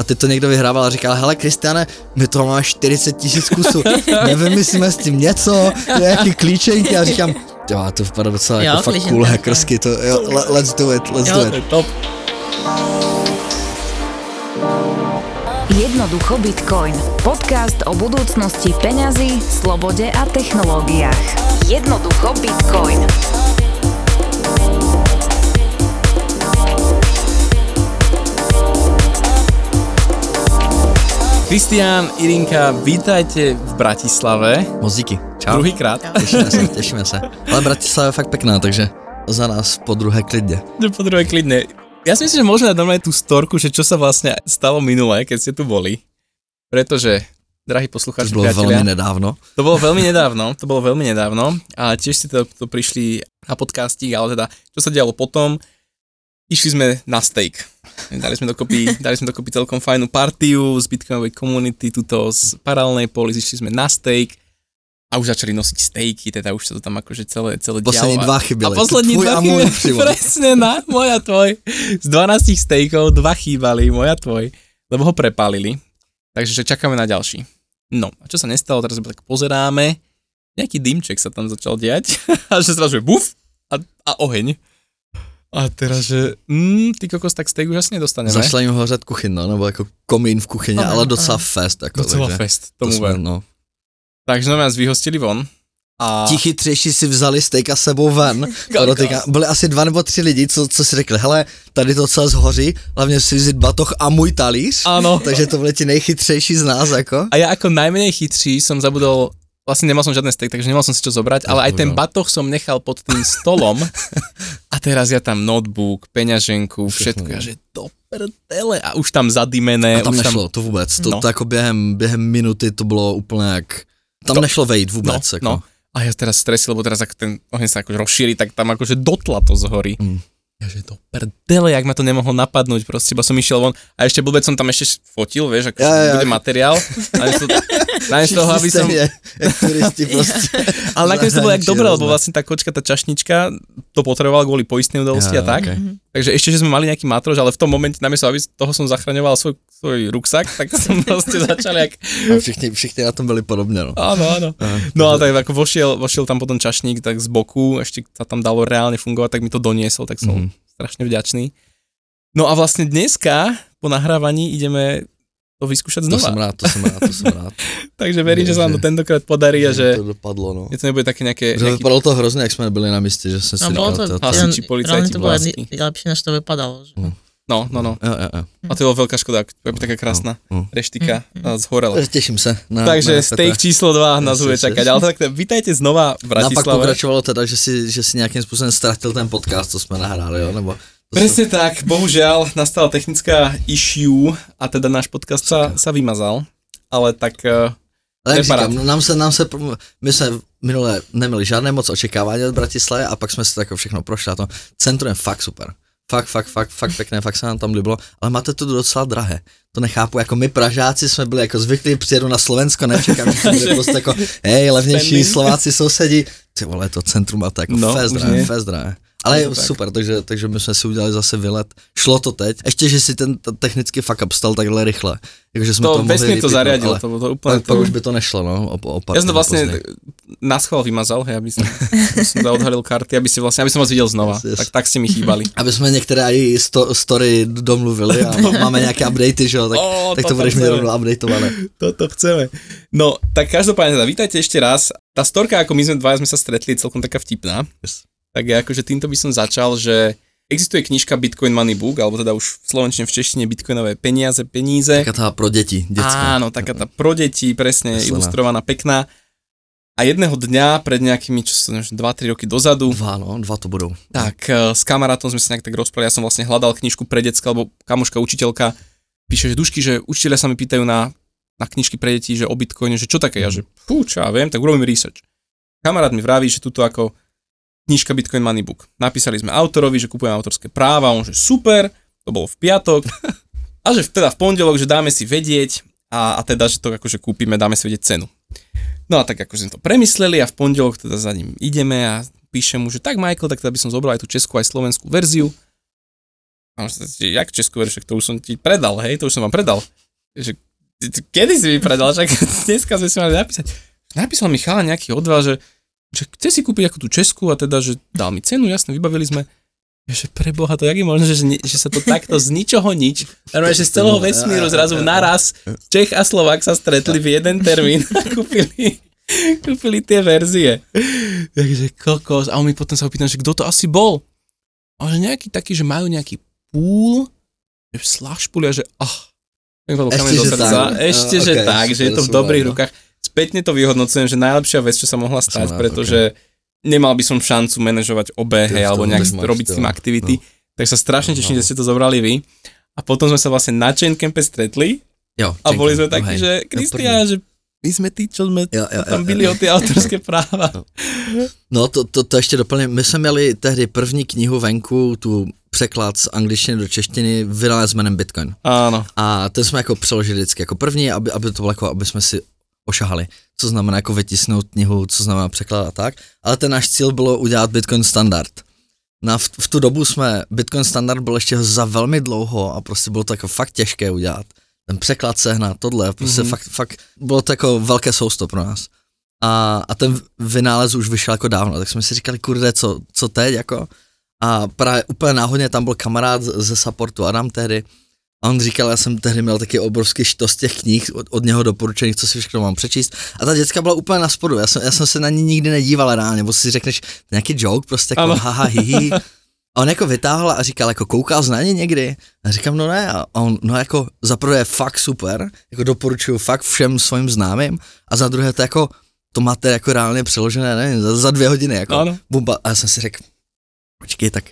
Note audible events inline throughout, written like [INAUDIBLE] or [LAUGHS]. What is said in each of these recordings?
A teď to někdo vyhrával a říkal, hele Kristiane, my to máme 40 tisíc kusů, [LAUGHS] nevymyslíme s tím něco, nějaký klíčenky a říkám, jo, to vypadá docela Jo, jako fakt cool hackersky, to, jo, le, let's do it, let's Jo. do To it. je top. Jednoducho Bitcoin. Podcast o budúcnosti peňazí, slobode a technológiách. Jednoducho Bitcoin. Kristián, Irinka, vítajte v Bratislave. Moc díky, čau. Druhýkrát. Těšíme se, těšíme se. Ale Bratislava je fakt pekná, takže za nás po druhé klidně. Po druhé klidne. Ja si myslím, že môžeme dať normálne tú storku, že čo sa vlastne stalo minulé, keď ste tu boli. Pretože, drahí To poslucháči, bylo velmi nedávno. to bolo veľmi nedávno, to bolo veľmi nedávno a tiež ste to, to prišli na podcastík, ale teda, čo sa dialo potom, išli sme na steak. Dali sme dokopy, dali sme dokopy celkom fajnú partiu z Bitcoinovej komunity, tuto z paralelnej polis, išli sme na steak a už začali nosiť stejky, teda už sa to tam akože celé, celé Poslední dialo. dva A chyběly. poslední dva a můj chybali, přímo. presne na, môj a tvoj. Z 12 stejkov dva chýbali, môj a tvoj, lebo ho prepálili. Takže že čakáme na ďalší. No, a čo sa nestalo, teraz tak pozeráme, nejaký dymček sa tam začal diať [LAUGHS] a že zrazu je buf a, a oheň. A teraz, že mm, ty kokos, tak steak už asi nedostaneme. Zašla jim hořet kuchyň, no, nebo jako komín v kuchyni, Ano, ale docela ano. fest. Jako, Docela takže fest, to tomu jsme, ver. no. Takže jsme nás vyhostili von. A Ti chytřejší si vzali steaka sebou ven. [LAUGHS] Podotýkám, byli asi dva nebo tři lidi, co, co si řekli, hele, tady to celé zhoří, hlavně si vzít batoh a můj talíř. Áno. [LAUGHS] Takže to byli ti nejchytřejší z nás, jako. A ja ako najmenej chytří som zabudol, vlastne nemal som žiadne steak, takže nemal som si čo zobrať, ale aj ten batoh som nechal pod tým stolom [LAUGHS] a teraz ja tam notebook, peňaženku, všetko, ja, že do prdele a už tam zadimené, A tam už nešlo, to vůbec, to, No. to jako během, během minuty to bylo úplně jak, tam To- nešlo vejít no, vůbec, jako. no. A ja teraz stresil, lebo teraz ak ten oheň sa akože rozšíri, tak tam akože dotla to zhorí. Mm. Ja že do prdele, jak ma to nemohlo napadnúť, proste, iba som išiel von a ešte blbec som tam ešte fotil, vieš, ako Ja, ja, bude materiál. Namiesto, [LAUGHS] namiesto toho, aby som... Turisti [LAUGHS] prostě. Ale nakoniec to bolo jak dobré, lebo vlastne tá kočka, tá čašnička to potrebovala kvôli poistnej udalosti a Ja, tak. okej. Takže ešte, že sme mali nejaký matrož, ale v tom momente, namiesto aby z toho som zachraňoval svoj, svoj ruksak, tak som [LAUGHS] proste začal jak... A všichni, všichni na tom byli podobně, no. Áno, áno. No ale tak ako vošiel, vošiel tam potom čašník tak z boku, ešte sa tam dalo reálne fungovať, tak mi to doniesol, tak som Mhm. strašne vďačný. No a vlastne dneska po nahrávaní ideme to vyskúšať To znova. jsem rád, to jsem rád, to jsem rád. [LAUGHS] Takže verím, že sa nám to tentokrát podarí a že, to dopadlo, no. že to nebude také nejaké... Že nejaký to hrozně, jak jsme nebyli na místě, že jsem si No bolo to, říkal, to, Hasiči, policajti, to bolo lepšie, než to vypadalo. Že? No, no, no. Jo, jo, jo. A to bola veľká škoda, to je taká krásna No, no. reštika Mm, a zhorela. Takže Těším se na Takže na steak číslo 2 nás bude čakať. Ale tak vítajte znova v No a pak Bratislave. pokračovalo teda, že si, že si nějakým způsobem ztratil ten podcast, co jsme nahráli, jo? Nebo Presne tak, bohužiaľ nastala technická issue a teda náš podcast sa, sa vymazal. Ale tak eh, Ale jak říkám, nám se, nám se, my jsme minule neměli žádné moc očekávání od Bratislavy a pak jsme si to jako všechno prošli a to centrum je fakt super. Fakt, fakt, fakt, fakt pěkné, fakt se nám tam líbilo, ale máte to docela drahé. To nechápu, jako my Pražáci jsme byli jako zvyklí, přijedu na Slovensko, nečekám, že to bude [LAUGHS] prostě jako, hej, levnější Spending. Slováci sousedí, ty vole, to centrum a to jako No, no, fest drahé, fest drahé. Ale Je to super, takže, takže my jsme si udělali zase výlet. Šlo to teď. Ještě, že si ten, technický fuck up stal takhle rychle. Jakože jsme to to, mohli to zariadil, ale to, to úplne... pak, pak už by to nešlo, no. O, o pár ja som to později. na schvál vymazal, hej, aby aby som odhalil karty, aby si vlastne, aby som vás videl znova. Yes, yes. Tak, tak si mi chýbali. Aby jsme některé i sto, story domluvili a [LAUGHS] máme nějaké updaty, že jo, tak, Ó, tak to, to budeš mít chceme. rovnou updateované. Toto chceme. No, tak každopádne, teda, vítajte ešte raz. Tá storka, ako my sme dvaja sme sa stretli, celkom taká vtipná. Yes. Tak ja akože týmto by som začal, že existuje knižka Bitcoin Money Book, alebo teda už v slovenčine v češtine Bitcoinové peniaze, peníze. Taká tá pro děti, dětská. Áno, taká tá pro deti, presne Myslená. ilustrovaná, pekná. A jedného dňa, pred nejakými, čo som, 2-3 roky dozadu, Dva, no, dva to budou. tak eh, s kamarátom sme sa nejak tak rozprávali, ja som vlastne hľadal knižku pre decka, lebo kamoška učiteľka píše, že dušky, že učiteľia sa mi pýtajú na, na knižky pre deti, že o Bitcoine, že čo také, ja že fú, čo ja viem, tak urobím research. Kamarát mi vraví, že tuto ako knižka Bitcoin Money Book. Napísali sme autorovi, že kupujeme autorské práva, on že super, to bolo v piatok, a že teda v pondelok, že dáme si vedieť a, a teda, že to akože kúpime, dáme si vedieť cenu. No a tak akože sme to premysleli a v pondelok teda za ním ideme a píšem mu, že tak Michael, tak teda by som zobral aj tú českú, aj slovenskú verziu. A on sa, jak Česku veriš, to už som ti predal, hej, to už som vám predal. Že, kedy si mi predal, však [LAUGHS] dneska sme si mali napísať. Napísal mi chala nejaký odva, že, že chce si kúpiť ako tú Česku a teda, že dal mi cenu, jasne, vybavili sme. Že pre Boha, to jak je možné, že, že, že sa to takto z ničoho nič, normálne, že z celého vesmíru zrazu naraz Čech a Slovák sa stretli v jeden termín a kúpili, kúpili tie verzie. Takže kokos. A on mi potom sa opýtal, že kto to asi bol. A že nejaký taký, že majú nejaký púl, že slash púl, a že ah, mi padol Ešte, že tak. Ešte, A, že okej, tak, že je to v dobrých no. rukách. Spätne to vyhodnocujem, že najlepšia vec, čo sa mohla stať, rád, pretože nemal by som šancu manažovať obe, hej, alebo nejak máš robiť s tým aktivity. Tak sa strašne teším, No. že ste to zobrali vy. A potom sme sa vlastne na Chaincampe stretli Jo, a boli sme takí, že Kristián, že my sme tí, čo sme Jo, jo, tam byli jo. o ty autorské [LAUGHS] práva. No to, to, to ještě doplním. My jsme měli tehdy první knihu venku, tu překlad z angličtiny do češtiny, vydala s jménem Bitcoin. Áno. A ten jsme jako přeložili vždycky jako první, aby, aby to bylo jako, aby jsme si ošahali, co znamená jako vytisnout knihu, co znamená překlad a tak. Ale ten náš cíl bylo udělat Bitcoin standard. Na, v, v tu dobu jsme, Bitcoin standard byl ještě za velmi dlouho a prostě bylo to jako fakt těžké udělat. Ten překlad sehnat, tohle, prostě Mhm. mm-hmm. fakt, fakt, bylo to jako velké sousto pro nás. A, a ten vynález už vyšel jako dávno, tak jsme si říkali, kurde, co, co teď jako? A právě úplně náhodně tam byl kamarád z- ze supportu Adam tehdy, a on říkal, já jsem tehdy měl taky obrovský štos těch knih od, od něho doporučených, co si všechno mám přečíst. A ta děcka byla úplně na spodu, já jsem, já jsem se na ní nikdy nedíval reálně, bo si řekneš, nějaký joke, prostě jako Ano. haha hihi. A on jako vytáhl a říkal, jako koukal na ně někdy? A říkám, no ne. A on, no jako za prvé je fakt super, jako doporučuju fakt všem svým známým. A za druhé to jako, to máte jako reálně přeložené, nevím, za, za dvě hodiny, jako Ano. bumba. A já jsem si řekl, počkej, tak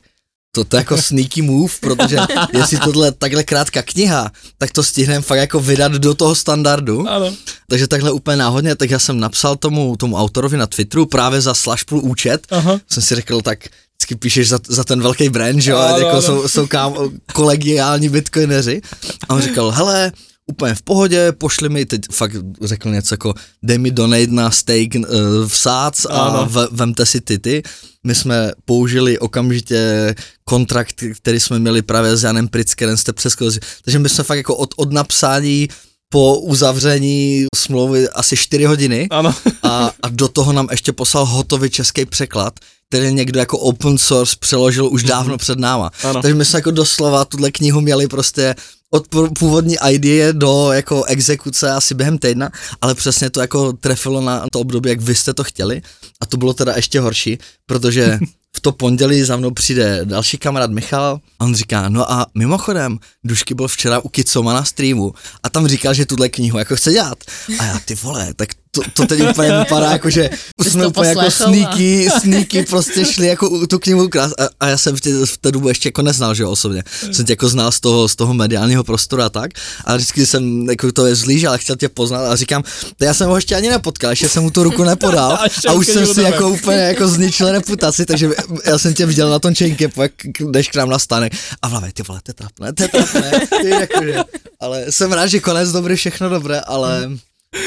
to, to je jako sneaky move, protože [LAUGHS] jestli tohle takhle krátká kniha, tak to stihneme fakt jako vydat do toho standardu. Áno. Takže takhle úplně náhodně, tak já jsem napsal tomu, tomu autorovi na Twitteru právě za Slashpool účet, Aha. jsem si řekl, tak vždycky píšeš za, za ten velký brand, že jo, Ano, jako ano. jsou, jsou kam, kolegiální bitcoineři. A on říkal, hele, úplně v pohodě, pošli mi, teď fakt řekl něco jako, dej mi donate na steak uh, v SAC a Ano. v, vemte si ty. My jsme použili okamžitě kontrakt, který jsme měli právě s Janem Pritzkerem, jste přeskočili. Takže my jsme fakt jako od, od napsání po uzavření smlouvy asi 4 hodiny Áno. a, a do toho nám ještě poslal hotový český překlad, který někdo jako open source přeložil už dávno před náma. Ano. Takže my jsme jako doslova tuhle knihu měli prostě od původní idea do jako exekuce asi během týdna, ale přesně to jako trefilo na to období, jak vy jste to chtěli a to bylo teda ještě horší, protože v to pondělí za mnou přijde další kamarád Michal a on říká, no a mimochodem, Dušky byl včera u Kicoma na streamu a tam říkal, že tuhle knihu jako chce dělat. A já, ty vole, tak to, to teď úplně vypadá jako, že jsme úplně jako a- sneaky, sneaky prostě šli jako tu knihu krás a, a já jsem v té, v té dobu ještě jako neznal, že jo, osobně. Jsem tě jako znal z toho, z toho mediálního prostoru a tak. A vždycky jsem, jako to je zlý, ale chtěl tě poznat a říkám, to já jsem ho ještě ani nepotkal, ještě jsem mu tu ruku nepodal [LAUGHS] A a už jsem si jako úplně jako zničil reputaci, takže já jsem tě viděl na tom chainke, jak jdeš k nám na stánek a v hlavě, ty vole, to je trapné, to je trapné, [LAUGHS] ty jakože, ale jsem rád, že konec dobrý, všechno dobré, ale,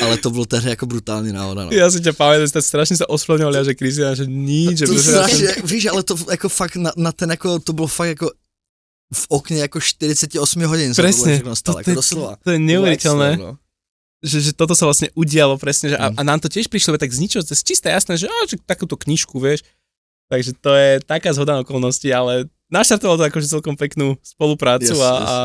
ale to bylo tehdy jako brutální náhoda, no. Ja si pamätám, že strašne sa ospravedlňoval, ja, že Kristián, že nič, že To strašně, víš, ale to jako fakt na, na ten jako, to bylo fakt jako v okně jako 48 hodin se všechno stalo, to, jako je- to je To neuveriteľné, extra, no. že, že toto sa vlastne udialo presne, že a, Mm. a nám to tiež prišlo tak z ničoho, to je čisté jasné, že, á, že takúto knižku, vieš, takže to je taká zhoda okolností, ale naštartovalo to akože celkom peknú spoluprácu Yes, a, yes, a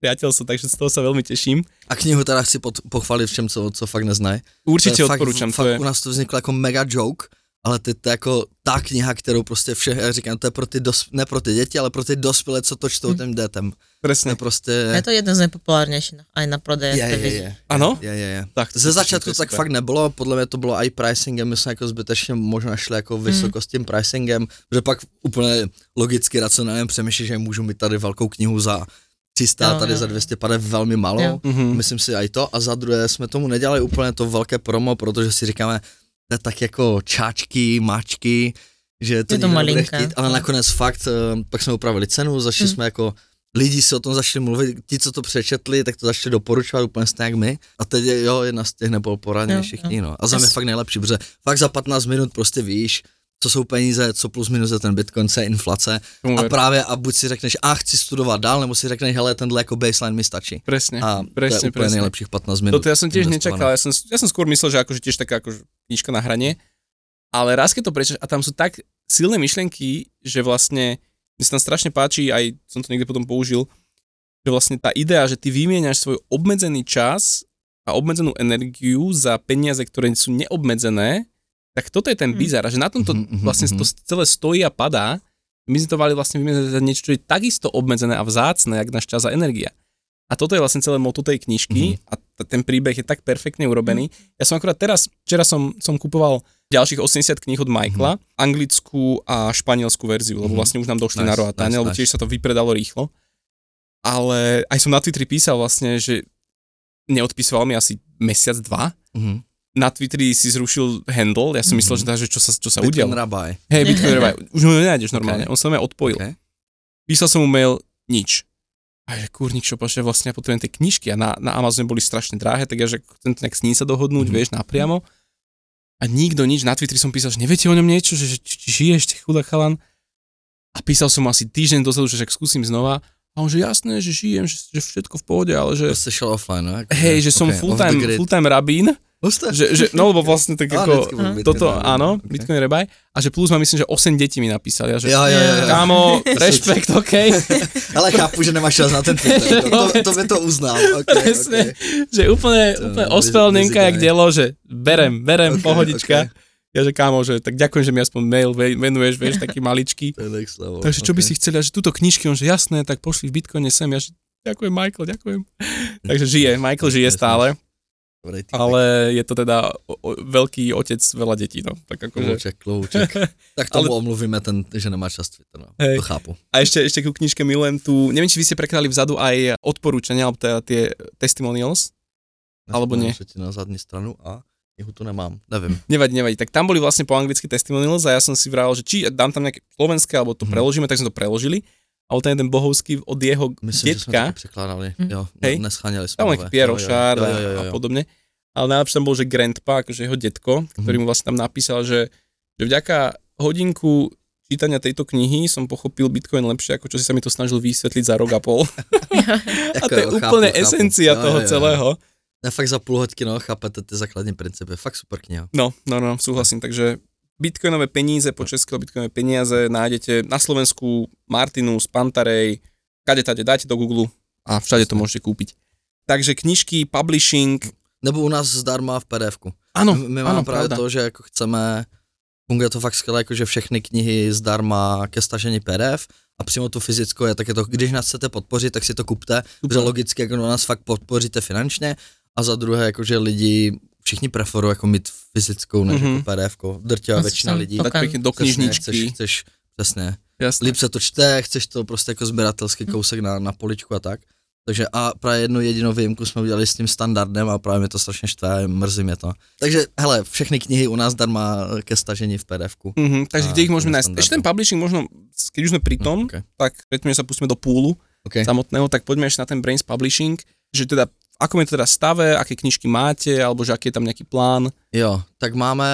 priateľstvo, takže z toho sa veľmi teším. A knihu teda chci pod, pochválit všem, co, co fakt neznají. Určite To je fakt, odporúčam, fakt to je, u nás to vzniklo jako mega joke, ale to je to jako ta kniha, kterou prostě vše, já říkám, to je pro ty dos, ne pro ty děti, ale pro ty dospělé, co to čtou tím dětem. Je prostě, Je to jeden z nejpopulárnějších aj na prodeje. je, je, je. Ano? Je, je, je. Tak, Ze začátku to tak fakt nebylo, podle mě to bylo i pricingem, my jsme jako zbytečně možná šli jako vysoko s tím pricingem, že pak úplně logicky racionálně přemýšlí, že můžu mít tady velkou knihu za 300, Jo, tady jo, za jo. 250 velmi malo. Jo. Mhm. Myslím si i to. A za druhé jsme tomu nedělali úplně to velké promo, protože si říkáme, to je tak jako čáčky, máčky, že to, Je to malinké, chtít, ale nakonec fakt, eh, pak jsme upravili cenu, začali Hm. jsme jako, lidi si o tom začali mluvit, ti, co to přečetli, tak to začali doporučovat úplně stejně jak my. A teď je, jo, jedna z těch nepopulárnějších jo. knih, no. A za mě fakt nejlepší, protože fakt za 15 minut prostě víš, co jsou peníze, co plus minus je ten bitcoin, co je inflace. Tomu A právě a buď si řekneš, a chci studovat dál, nebo si řekneš, hele, tenhle jako baseline mi stačí. Presne, A to je presne, úplně presne. nejlepších 15 minut. Ja som tiež investované. nečakal, ja som, ja som skôr myslel, že akože tiež taká akože knižka na hranie, ale raz keď to prečítaš a tam sú tak silné myšlienky, že vlastne mi sa tam strašne páči, aj som to niekde potom použil, že vlastne tá idea, že ty vymieňaš svoj obmedzený čas a obmedzenú energiu za peniaze, ktoré sú neobmedzené, tak toto je ten Mm. bizar, a že na tomto Mhm, mhm, vlastne mhm. to celé stojí a padá, my sme to mali vlastne vymieňať za niečo, čo je takisto obmedzené a vzácne, jak náš čas a energia. A toto je vlastne celé moto tej knižky Mhm. a t- ten príbeh je tak perfektne urobený. Ja som akorát teraz, včera som, som kupoval ďalších 80 kníh od Michaela, anglickú a španielskú verziu, lebo Mhm. vlastne už nám došli Nice, na rohatanie, nice, lebo nice. tiež sa to vypredalo rýchlo. Ale aj som na Twitteri písal vlastne, že neodpisoval mi asi mesiac, dva. Mhm. Na Twitteri si zrušil handle, ja som myslel, že, teda, že čo sa, čo sa Bitcoin udialo. rabaj. Hej, Bitcoin Rabbi, [LAUGHS] už ho nenájdeš normálne, Okay. on sa ma odpojil. Okay. Písal som mu mail, nič. A že kurník, čo pošle, vlastne ja potrebujem tie knižky a na, na Amazone boli strašne drahé, tak ja, že chcem to nejak s ním sa dohodnúť, Mhm. mm-hmm. vieš, napriamo. A nikto nič, na Twitteri som písal, že neviete o ňom niečo, že, že či, žiješ, ty chudá chalan. A písal som mu asi týždeň dozadu, že však skúsim znova. A on, že jasné, že žijem, že, že všetko v pohode, ale že... Prostě šel offline, no? Hej, že som okay, full-time, the grid. full-time rabín, Husté. že, že, no lebo vlastne tak [LAUGHS] ako, Bitcoin toto, rabín, áno, okay. Bitcoin Rebaj, a že plus má myslím, že 8 detí mi napísali, a že jo, jo, jo. kámo, [LAUGHS] rešpekt, OK. [LAUGHS] Ale chápu, že nemáš čas na ten Twitter. To, to, to by to uznal. Okay, Presne, okay. že úplne, úplne ospelnenka, jak dielo, že berem, berem, Okay, pohodička. okay. Ja že kámo, že tak ďakujem, že mi aspoň mail ve- venuješ, vieš, taký maličký. Takže čo by okay. si chceli, a že túto knižky, on že jasné, tak pošli v Bitcoine sem, ja že ďakujem Michael, ďakujem. Takže žije, Michael žije stále, Dobrý týpek. ale je to teda o, o, veľký otec veľa detí, no. Tak akože. Klouček, klouček. [LAUGHS] Tak tomu Ale- omluvíme ten, že nemá čas Twitter, no. Hej. To chápu. A ešte, ešte ku knižke milujem tu, neviem, či vy ste prekladali vzadu aj odporúčania, alebo teda tie testimonials. Alebo nie? Našel ti na zadní stranu a jeho tu nemám, nevím. Nevadí, nevadí. Tak tam boli vlastne po anglicky testimonials a ja som si vral, že či dám tam nejaké slovenské, alebo to Mhm. preložíme, tak sme to preložili. A ten jeden bohovský od jeho Myslím, že jsme detka, to překládali. Hm. Jo, Hej. nescháněli jsme. tam Jo, jo, Rochard jo, a, jo, jo, a jo. podobne. Ale najlepšie tam bol, že Grandpa, akože jeho detko, ktorý Mhm. mu vlastne tam napísal, že, že vďaka hodinku čítania tejto knihy som pochopil Bitcoin lepšie, ako čo si sa mi to snažil vysvetliť za rok a pol. [LAUGHS] A Jako to je jo, chápu, úplne chápu. esencia Jo, toho jo, jo. celého. Ne, fakt za půl hoďky, no, chápete ty základní principy. Fakt super kniha. No, no, no, súhlasím. Takže bitcoinové peníze, po českého bitcoinové peniaze nájdete na Slovensku Martinus, Pantarej, kade tade, dáte do Google a všade to môžete kúpiť. Takže knižky, publishing, Nebo u nás zdarma v pdf áno, my, my máme právě pravda. to, že jako chceme, funguje to fakt skvěle, jako že všechny knihy zdarma ke stažení PDF a přímo tu fyzickou je, tak je to, když nás chcete podpořit, tak si to kupte, protože logicky jako nás fakt podpoříte finančně a za druhé, jakože lidi všichni preferují jako mít fyzickou než Mhm. jako PDF, drtivá No, většina lidí. to- Dať pekne do Přesně, knižničky. Chceš, chceš, přesně. Jasné. Líp se to čte, chceš to prostě jako sběratelský kousek na, na poličku a tak. Takže a právě jednu jedinou výjimku jsme udělali s tím standardem a právě mě to strašně štve, mrzí mě to. Takže hele, všechny knihy u nás darma ke stažení v pdf Mhm, takže kde ich môžeme to je nájsť? standardné. Ešte ten publishing možno, keď už sme pri tom, No, okay. tak predtým, než sa pustíme do púlu Okay. samotného, tak poďme ešte na ten Brains Publishing, že teda v akom je to teda stave, aké knižky máte, alebo že aký je tam nejaký plán. Jo, tak máme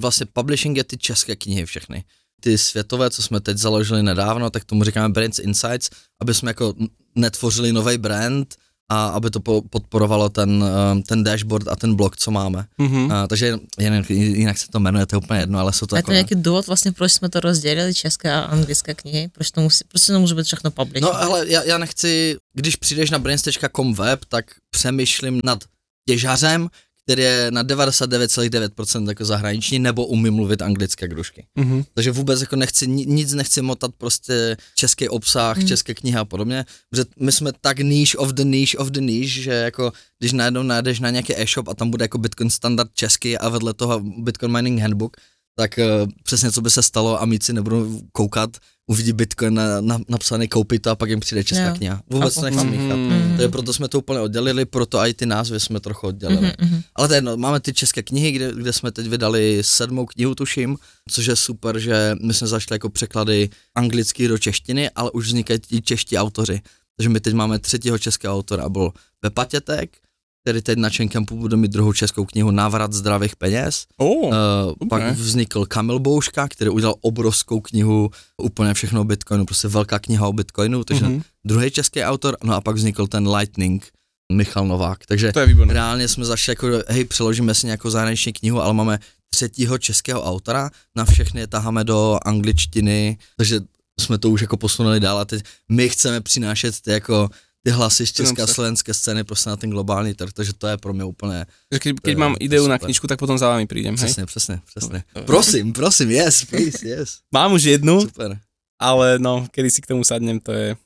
vlastně publishing je ty české knihy všechny. Ty světové, co jsme teď založili nedávno, tak tomu říkáme Brains Insights, aby jsme jako netvořili nový brand a aby to po- podporovalo ten, um, ten dashboard a ten blog, co máme. Mhm. A, takže jinak, jinak se to jmenuje, to je úplně jedno, ale jsou to A je jako... to nejaký dôvod vlastne, proč sme to rozdelili, české a anglické knihy? Proč to, musí, proč to nemôže byť všechno publishing? No ale já, já nechci, když přijdeš na brains.com web, tak přemýšlím nad těžařem, který je na 99,9% jako zahraniční, nebo umí mluvit anglické kružky. Mhm. Takže vůbec jako nechci, ni- nic nechci motat prostě český obsah, Hmm. české knihy a podobně, protože my jsme tak niche of the niche of the niche, že jako když najednou najdeš na nějaký e-shop a tam bude jako Bitcoin standard český a vedle toho Bitcoin mining handbook, tak uh, přesně co by se stalo, amici nebudou koukat, uvidí Bitcoin na, na, napsaný koupit to a pak jim přijde česká Jo. kniha. Vůbec to nechci míchat. Mhm. Takže proto jsme to úplně oddělili, proto i ty názvy jsme trochu oddělili. Mhm, mhm. Ale to je jedno, máme ty české knihy, kde, kde jsme teď vydali sedmou knihu, tuším, což je super, že my jsme zašli jako překlady anglicky do češtiny, ale už vznikají ti čeští autoři. Takže my teď máme třetího českého autora, byl Pepa Tětek, který teď na Čenkempu bude mít druhou českou knihu Návrat zdravých peněz. Oh, Uh, pak vznikl Kamil Bouška, který udělal obrovskou knihu, úplně všechno o Bitcoinu, prostě velká kniha o Bitcoinu, takže Mhm. mm-hmm. druhý český autor, no a pak vznikl ten Lightning, Michal Novák, takže to je výborné. reálně jsme zašli jako, hej, přeložíme si nějakou zahraniční knihu, ale máme třetího českého autora, na všechny je taháme do angličtiny, takže jsme to už jako posunuli dál a teď my chceme přinášet ty jako ty hlasy z české a se. slovenské scény prostě na ten globální trh, takže to je pro mě úplně keď je- mám ideu na knižku, tak potom za prídem, hej? přesně, přesně, přesně. To- Prosím, prosím, yes, please, yes. [LAUGHS] Mám už jednu, Super. ale no, kedy si k tomu sadnem, to je,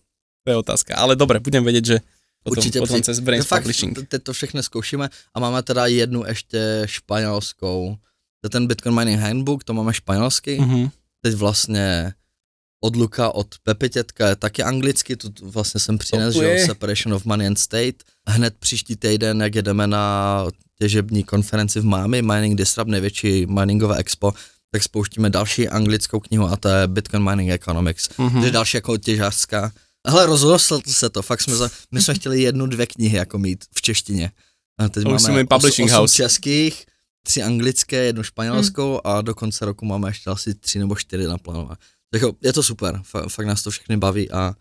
to je otázka. Ale dobre, budem vedieť, že potom, Určitě potom cez No Brains fakt, Publishing. teď to všechno zkoušíme a máme teda jednu ještě španělskou. To je ten Bitcoin Mining Handbook, to máme španělsky. Mhm. Teď vlastně od Luka, od Pepitětka je taky anglicky, tu vlastně jsem přines, to že jo? Separation of Money and State. Hned příští týden, jak jedeme na těžební konferenci v Miami, Mining Disrupt, největší miningové expo, tak spouštíme další anglickou knihu a to je Bitcoin Mining Economics. Mhm. To je další jako těžářská. Hele, rozrostl se to, fakt jsme, za, my jsme chtěli jednu, dvě knihy jako mít v češtině. A teď To už máme publishing os, house. českých, tři anglické, jednu španělskou hmm. a do konce roku máme ještě asi tři nebo čtyři naplánované. Tak jo, je to super, fa, fakt nás to všechny baví a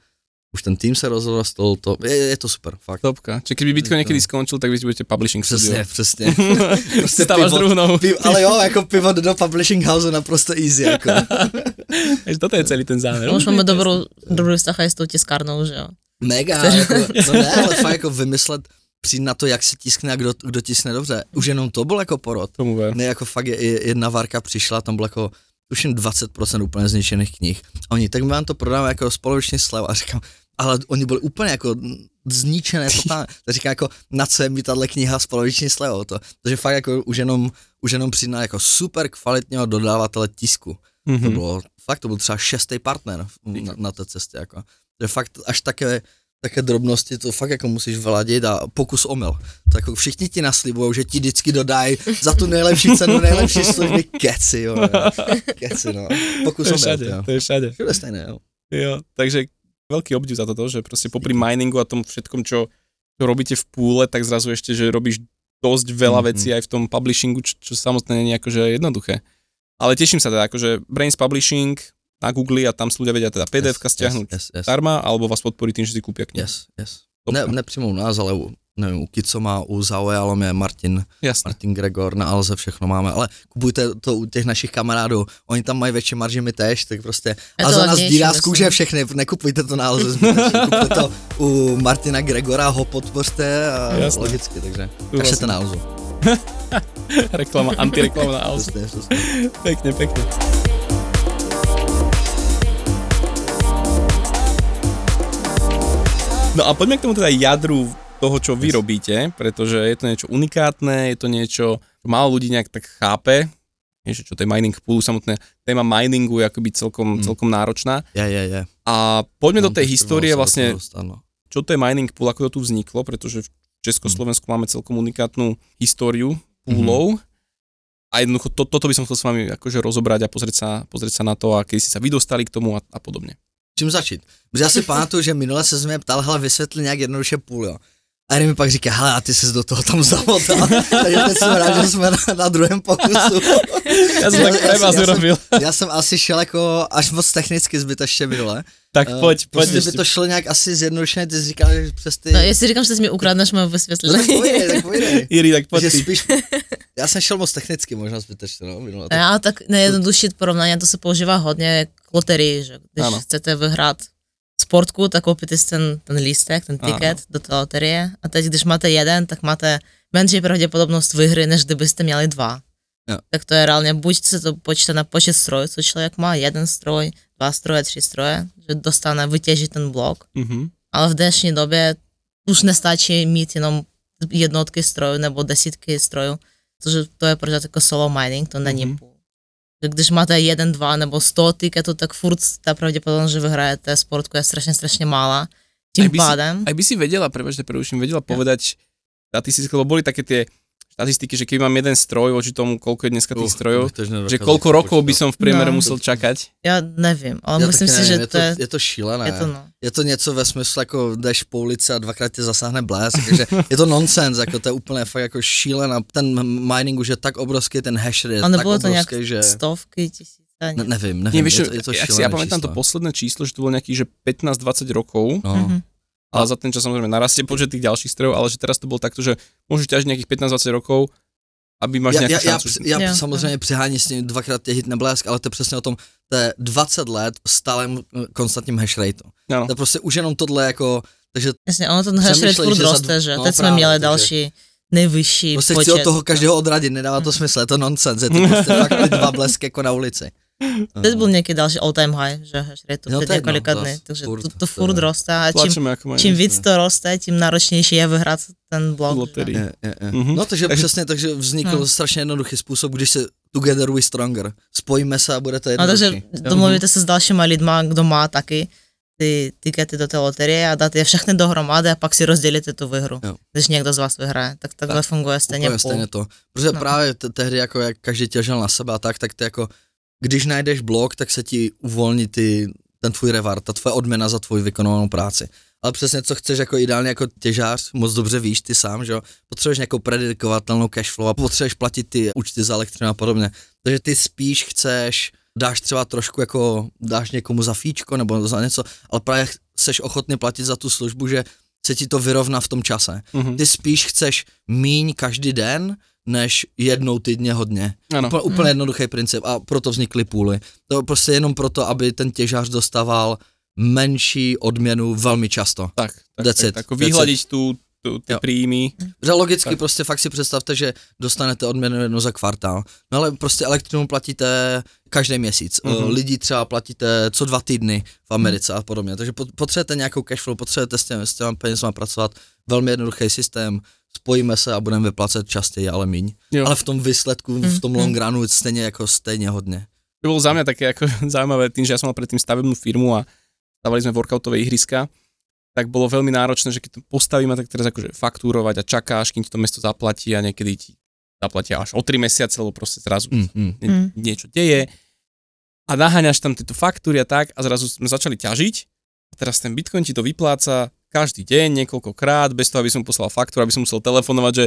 už ten tým se rozrostl, to, je, je to super, fakt. Topka. Čiže keby Bitcoin niekedy skončil, tak vy budete publishing Přesně, studio. přesně. [LAUGHS] Prostě pivot- druhou nohu. Piv, ale jo, jako pivot do publishing house naprosto easy, jako. [LAUGHS] Takže toto je celý ten zámer. No, už máme dobrou, dobrý vztah s tou tiskárnou, že jo. Mega, jako, no ne, ale fakt jako vymyslet, přijít na to, jak se tiskne a kdo, kdo tiskne dobře. Už jenom to byl jako porod. Tomu ver. Ne, jako fakt je, je- jedna varka přišla, tam bylo jako tuším 20% úplně zničených knih. A oni, tak my vám to prodáme jako společný slev a říkám, ale oni byli úplně jako zničené totálně. Tak říkám jako, na co je mi tahle kniha s poloviční slevou to. Takže fakt jako už jenom, už jenom jako super kvalitního dodavatele tisku. To Mhm. bylo, fakt to byl třeba šestý partner na, na té cestě, jako. Že fakt až také, také drobnosti to fakt jako musíš vladit a pokus omyl. To jako všichni ti naslibují, že ti vždycky dodají za tu nejlepší cenu, nejlepší služby, keci, jo. Keci, no. Pokus To je omyl, všade, jo. to je všade. Všude stejné, jo. Jo, takže veľký obdiv za toto, že proste popri miningu a tom všetkom, čo, čo robíte v púle, tak zrazu ešte, že robíš dosť veľa Mhm. vecí aj v tom publishingu, čo, čo samotné nie je akože jednoduché. Ale teším sa teda, akože Brains Publishing na Google a tam si ľudia vedia teda PDF yes, stiahnuť yes, yes, zdarma, alebo vás podporí tým, že si kúpia knihu. yes, yes. Ne, nepřímo u nás, ale u, nevím, u Kicoma, u Zaojalom je Martin Jasné. Martin Gregor, na Alze všechno máme, ale kupujte to u těch našich kamarádů, oni tam mají větší marži, my tež, tak prostě, Je a za nás dírá z kůže všechny, nekupujte to na Alze [LAUGHS] kupujte to u Martina Gregora, ho podpořte a Jasné. logicky, takže Súhlasím. kašlete na Alzu. [LAUGHS] Reklama, antireklama na Alzu. Pekne, pekne. No a poďme k tomu teda jadru toho, čo vy robíte, pretože je to niečo unikátne, je to niečo, čo málo ľudí nejak tak chápe, vieš, čo to je mining pool, samotné téma miningu je akoby celkom, Hmm. celkom náročná. Je, je, je. A poďme do Mám tej to histórie vlastne, do toho dostať, no. čo to je mining pool, ako to tu vzniklo, pretože v Československu máme celkom unikátnu históriu poolov. A jednoducho to, toto by som chcel s vami akože rozobrať a pozrieť sa, pozrieť sa na to a kedy ste sa vy dostali k tomu a, a podobne. Čím začít? Protože já si pamatuju, že minule se mě ptal, hele, vysvětli nějak jednoduše půl, jo. A Jeremy pak říká, hele, a ty jsi do toho tam zamotal. [LAUGHS] Takže teď jsem rád, že jsme na, na druhém pokusu. Ja som tak vás já, jsem, [LAUGHS] já jsem asi šel jako až moc technicky zbytečně minule. Tak Eh, poď, poď prostě by to šlo nějak asi zjednodušeně, ty jsi říkal, že přes ty... No, jestli říkám, že si mi ukradneš moje No, tak vysvětlení. povídej, tak povídej. [LAUGHS] Iri, tak ty. spíš, já jsem šel moc technicky, možná zbytečně, no, minule. No, ale tak nejjednodušší porovnání, to se používá hodně loterii, že když Ano. chcete vyhrát sportku, tak koupíte si ten, ten lístek, ten Ano. tiket do té loterie a teď, když máte jeden, tak máte menší pravděpodobnost výhry, než kdybyste měli dva. Jo. Tak to je reálně, buď se to počítá na počet strojů, co člověk má, jeden stroj, dva stroje, tři stroje, že dostane, vytěží ten blok, Mhm. ale v dnešní době už nestačí mít jenom jednotky strojů nebo desítky strojů, protože to je pořád jako solo mining, to není Mhm. mm-hmm. Když máte jeden, dva nebo sto tiketů, tak furt ta pravděpodobnost, že vyhrajete sportku je strašně, strašně malá. Tím Aj by si- pádem, Aj by si vedela, prepáčte, preruším, vedela povedať štatisticky, lebo boli také tie štatistiky, že keby mám jeden stroj voči tomu, koľko je dneska tých Uf, strojov, že koľko rokov by som v priemere No. musel čakať. Já nevím, ale Já myslím si, že nevím, to je, je to šílené. je to no. Je to něco ve smyslu, jako jdeš po ulici a dvakrát tě zasáhne blesk, takže je to nonsens, jako to je úplně fakt jako šílená. Ten mining už je tak obrovský, ten hash rate je Ale tak nebylo to nějak obrovský, že... stovky, tisíce, Ne, nevím, nevím, vieš, je to, je to ja si šílené ja pamätám to číslo. posledné číslo, že to bolo nejakých, že 15-20 rokov, No. Mhm. Ale za ten čas samozrejme narastie počet tých ďalších strojov, ale že teraz to bolo takto, že môžeš ťažiť nejakých 15-20 rokov, aby máš Já, nejakú já, šancu. při- já Jo, samozřejmě přihání s ním dvakrát tě hitne blesk, ale to je přesně o tom, to je 20 let stálem eh, konstantním hash rateu. Áno. To je prostě už jenom tohle jako, takže Jasně, ono ten hash rate furt roste, že? no Teď jsme měli takže- další nejvyšší prostě počet. chci od toho každého odradit, nedává to smysl, je to nonsens, je to prostě [LAUGHS] fakt ty dva blesky jako na ulici. Teď byl nějaký další all time high, že hash rate No, před to je několika to dny, takže furt, to, to to furt je- roste a čím, čím víc to roste, tím náročnější je vyhrát ten blok. Loterii. Je, je, je. Mhm. No takže, Takže- přesně, takže vznikl No. strašně jednoduchý způsob, když se together we stronger. Spojíme se a bude to No takže jednodušší. domluvíte se s dalšíma lidma, kdo má taky ty tikety do té loterie a dáte je všechny dohromady a pak si rozdělíte tu výhru, Jo. když někdo z vás vyhraje. Tak takhle Tak, funguje stejně Úplně půl. stejně to. Protože No. právě te- tehdy, jako jak každý těžel na sebe a tak, tak ty jako, když najdeš blok, tak se ti uvolní ty, ten tvůj reward, ta tvoje odměna za tvoji vykonovanou práci. Ale přesně co chceš jako ideálně jako těžář, moc dobře víš ty sám, že jo, potřebuješ nějakou predikovatelnou cashflow a potřebuješ platit ty účty za elektřinu a podobně. Takže ty spíš chceš, dáš třeba trošku jako, dáš někomu za fíčko nebo za něco, ale právě seš ochotný platit za tu službu, že se ti to vyrovná v tom čase Mhm. ty spíš chceš míň každý den, než jednou týdně hodně. Áno. Úplně, úplně jednoduchý princip a proto vznikly půly. To prostě jenom proto, aby ten těžář dostával menší odměnu velmi často. Tak, tak, That's tak, it, tak ako that's vyhľadiť tu, tu tie Jo. príjmy. Že logicky Tak. prostě fakt si představte, že dostanete odměnu jednou za kvartál. No ale prostě elektřinu platíte každý měsíc. Mhm. Mm-hmm. Lidi třeba platíte co dva týdny v Americe a podobně. Takže pot- potřebujete nějakou cashflow, potřebujete s těmi, s těmi penězma pracovat. Velmi jednoduchý systém. Spojíme se a budeme vyplácet častěji, ale míň. Jo. Ale v tom výsledku, v tom Mhm. long runu stejně jako stejně hodně. To bolo za mňa také ako [LAUGHS] zaujímavé tým, že ja som mal predtým stavebnú firmu a stavali sme workoutové ihriska, tak bolo veľmi náročné, že keď to postavíme, tak teraz akože faktúrovať a čakáš, kým ti to mesto zaplatí a niekedy ti zaplatia až o 3 mesiace, lebo proste zrazu Mm, mm. nie, Mm. niečo deje a naháňaš tam tieto faktúry a tak a zrazu sme začali ťažiť a teraz ten Bitcoin ti to vypláca každý deň, niekoľkokrát, bez toho, aby som poslal faktúru, aby som musel telefonovať, že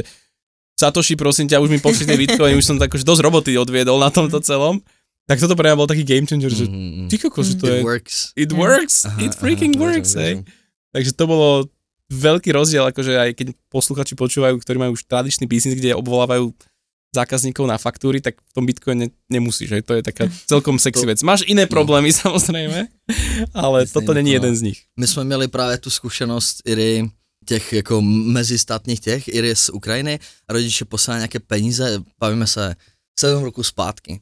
Satoshi, prosím ťa, už mi pošli tie Bitcoiny, už som tak už dosť roboty odviedol na tomto celom. Tak toto pre mňa bol taký game changer, že Mm, mm. ty kokos, že to It je, works. it works, Aha, it freaking aha, works, hej. Takže to bolo veľký rozdiel, akože aj keď posluchači počúvajú, ktorí majú už tradičný biznis, kde obvolávajú zákazníkov na faktúry, tak v tom Bitcoine nemusíš, že to je taká [LAUGHS] celkom sexy To- vec. Máš iné problémy [LAUGHS] samozrejme, ale Jasně, toto není no. jeden z nich. My jsme měli právě tu zkušenost Iry těch jako mezistátních těch, Iry z Ukrajiny a rodiče posílali nějaké peníze, bavíme se sedm roku zpátky.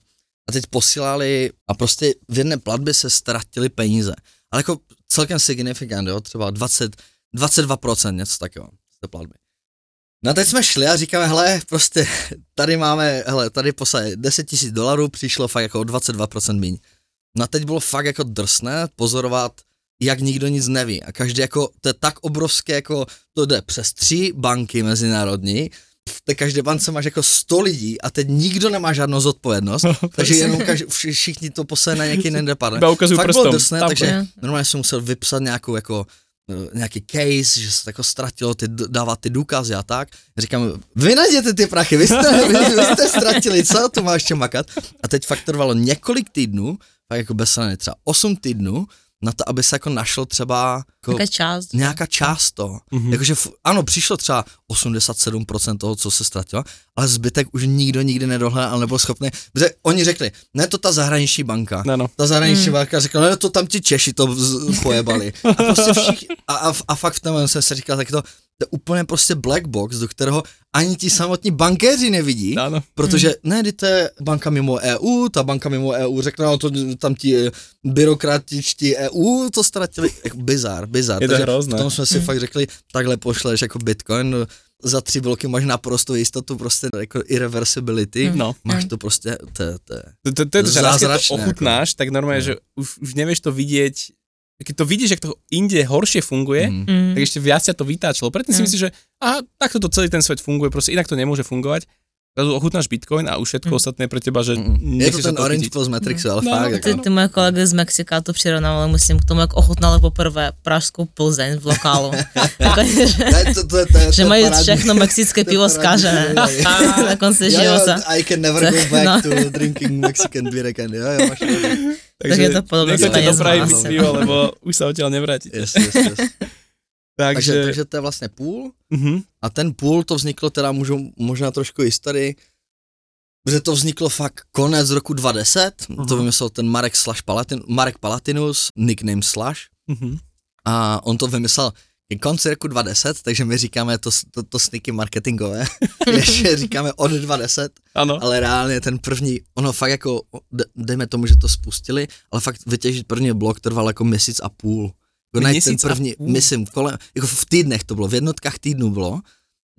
A teď posílali a prostě v jedné platbě se ztratili peníze. Ale jako celkem signifikant, jo, třeba 20, 22% něco takového z té platby. No a teď jsme šli a říkáme, hele, prostě tady máme, hele, tady poslali 10 tisíc dolarů, přišlo fakt jako o 22% míň. No a teď bylo fakt jako drsné pozorovat, jak nikdo nic neví. A každý jako, to je tak obrovské, jako to jde přes tři banky mezinárodní, v té každé bance máš jako 100 lidí a teď nikdo nemá žádnou zodpovědnost, [LAUGHS] takže jenom každý, vši- všichni to poslali na nějaký [LAUGHS] jiný department. Fakt bylo prstom. drsné, Tam takže normálně jsem musel vypsat nějakou jako nějaký case, že se jako ztratilo, ty, dávat ty důkazy a tak. Říkám, vy najděte ty prachy, vy jste, [LAUGHS] vy, vy jste ztratili, co to má ještě makat? A teď fakt trvalo několik týdnů, tak jako bez třeba 8 týdnů, na to, aby se jako našlo třeba jako Jaká část? nějaká část toho. Mhm. Mm-hmm. Jakože ano, přišlo třeba 87% toho, co se ztratilo, ale zbytek už nikdo nikdy nedohledal, nebyl schopný, protože oni řekli, ne to ta zahraniční banka, No, no. ta zahraniční hmm. banka řekla, no to tam ti Češi to pojebali. A, prostě všichni, a, a, a fakt v tom jsem si říkal, tak to, to je úplně prostě black box, do kterého ani ti samotní bankéři nevidí, Áno. protože ne, kdy to je banka mimo EU, ta banka mimo EU řekne, no to tam ti eh, byrokratičtí EU to ztratili, jako bizar, bizar. Je to Takže hrozné. Potom jsme si fakt řekli, takhle pošleš jako Bitcoin, no, za tři bloky máš naprosto jistotu, prostě jako irreversibility, No. máš to prostě, to, je- to je To, to, to je to, keď to Zázračné, ochutnáš, tak normálne, No. že už, už nevieš to vidieť, keď to vidíš, jak to inde horšie funguje, Mm. Mm. tak ešte viac ťa to vytáčalo. Predtým si Mm. myslíš, že aha, takto to celý ten svet funguje, proste inak to nemôže fungovať. zrazu ochutnáš Bitcoin a už všetko Mm. ostatné pre teba, že Mm. Je to ten toho Orange. Plus Matrixu, ale No, fakt no, jako. Ty, ty moje kolegy z Mexika to přirovnávali, myslím, k tomu, jak ochutnali poprvé pražskou Plzeň v lokálu. [LAUGHS] Že, to, to, to, to, že to mají všechno mexické to pivo jo. [LAUGHS] na konci života. I can never go back no. to drinking Mexican beer again. Jo, jo, [LAUGHS] máš pravdu. Tak je to podobné dopraví asi. bez piva, lebo už sa odtiaľ nevráti. Yes, yes, yes. Takže, Takže, takže to je vlastně půl. Mhm. A ten půl to vzniklo teda, můžu možná trošku historii, protože to vzniklo fakt konec roku 2010, uh-huh. to vymyslel ten Marek, Slash Palatin, Marek Palatinus, nickname Slash, Mhm. a on to vymyslel konci roku 2010, takže my říkáme to, to, to sneaky marketingové, [LAUGHS] ještě říkáme od 2010, Áno. ale reálně ten první, ono fakt jako, de- dejme tomu, že to spustili, ale fakt vytěžit první blok trval jako měsíc a půl. Jako najít ten Měsíc a první, půl? myslím, kolem, jako v týdnech to bylo, v jednotkách týdnů bylo,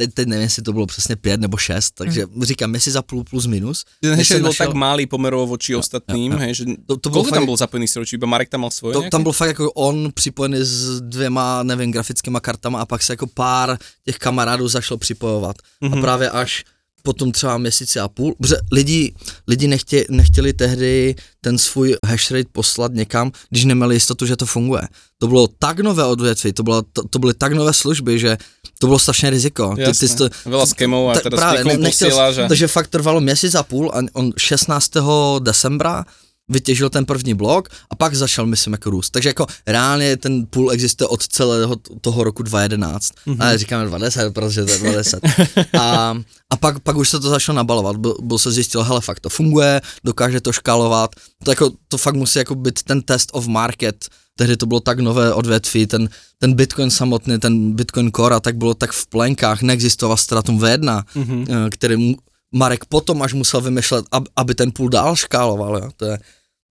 teď, teď nevím, jestli to bylo přesně pět nebo šest, takže říkám měsíc a půl plus minus. Ten než bol našel- tak malý pomerovo voči Jo, ostatným, jo, jo. hej, že To, to bylo fakt, tam bol zapojený či iba Marek tam mal svoje to, tam byl fakt jako on připojený s dvěma, nevím, grafickýma kartama a pak se jako pár těch kamarádů zašlo připojovat. Mhm. A právě až potom třeba měsíci a půl, protože lidi, lidi nechtě, nechtěli tehdy ten svůj hashrate poslat někam, když neměli jistotu, že to funguje. To bylo tak nové odvětví, to, bylo, to, to byly tak nové služby, že to bylo strašné riziko. Ty, ty, Jasné. to, Veľa skemov a teraz právě, ne- nechtěl, posieláš a... takže fakt trvalo měsíc a půl a on 16. decembra vytěžil ten první blok a pak začal, myslím, jako růst. Takže jako reálně ten půl existuje od celého toho roku 2011. Mm-hmm. Ale říkáme 20, protože to je 20. [LAUGHS] a, a pak, pak už se to začalo nabalovat, byl, byl se zjistil, hele, fakt to funguje, dokáže to škálovat, to, jako, to fakt musí jako být ten test of market, tehdy to bylo tak nové odvětví, ten, ten Bitcoin samotný, ten Bitcoin Core a tak bylo tak v plenkách, neexistoval Stratum V1, Mhm. eh, který mu- Marek potom až musel vymýšlet, ab, aby ten půl dál škáloval, jo. To je,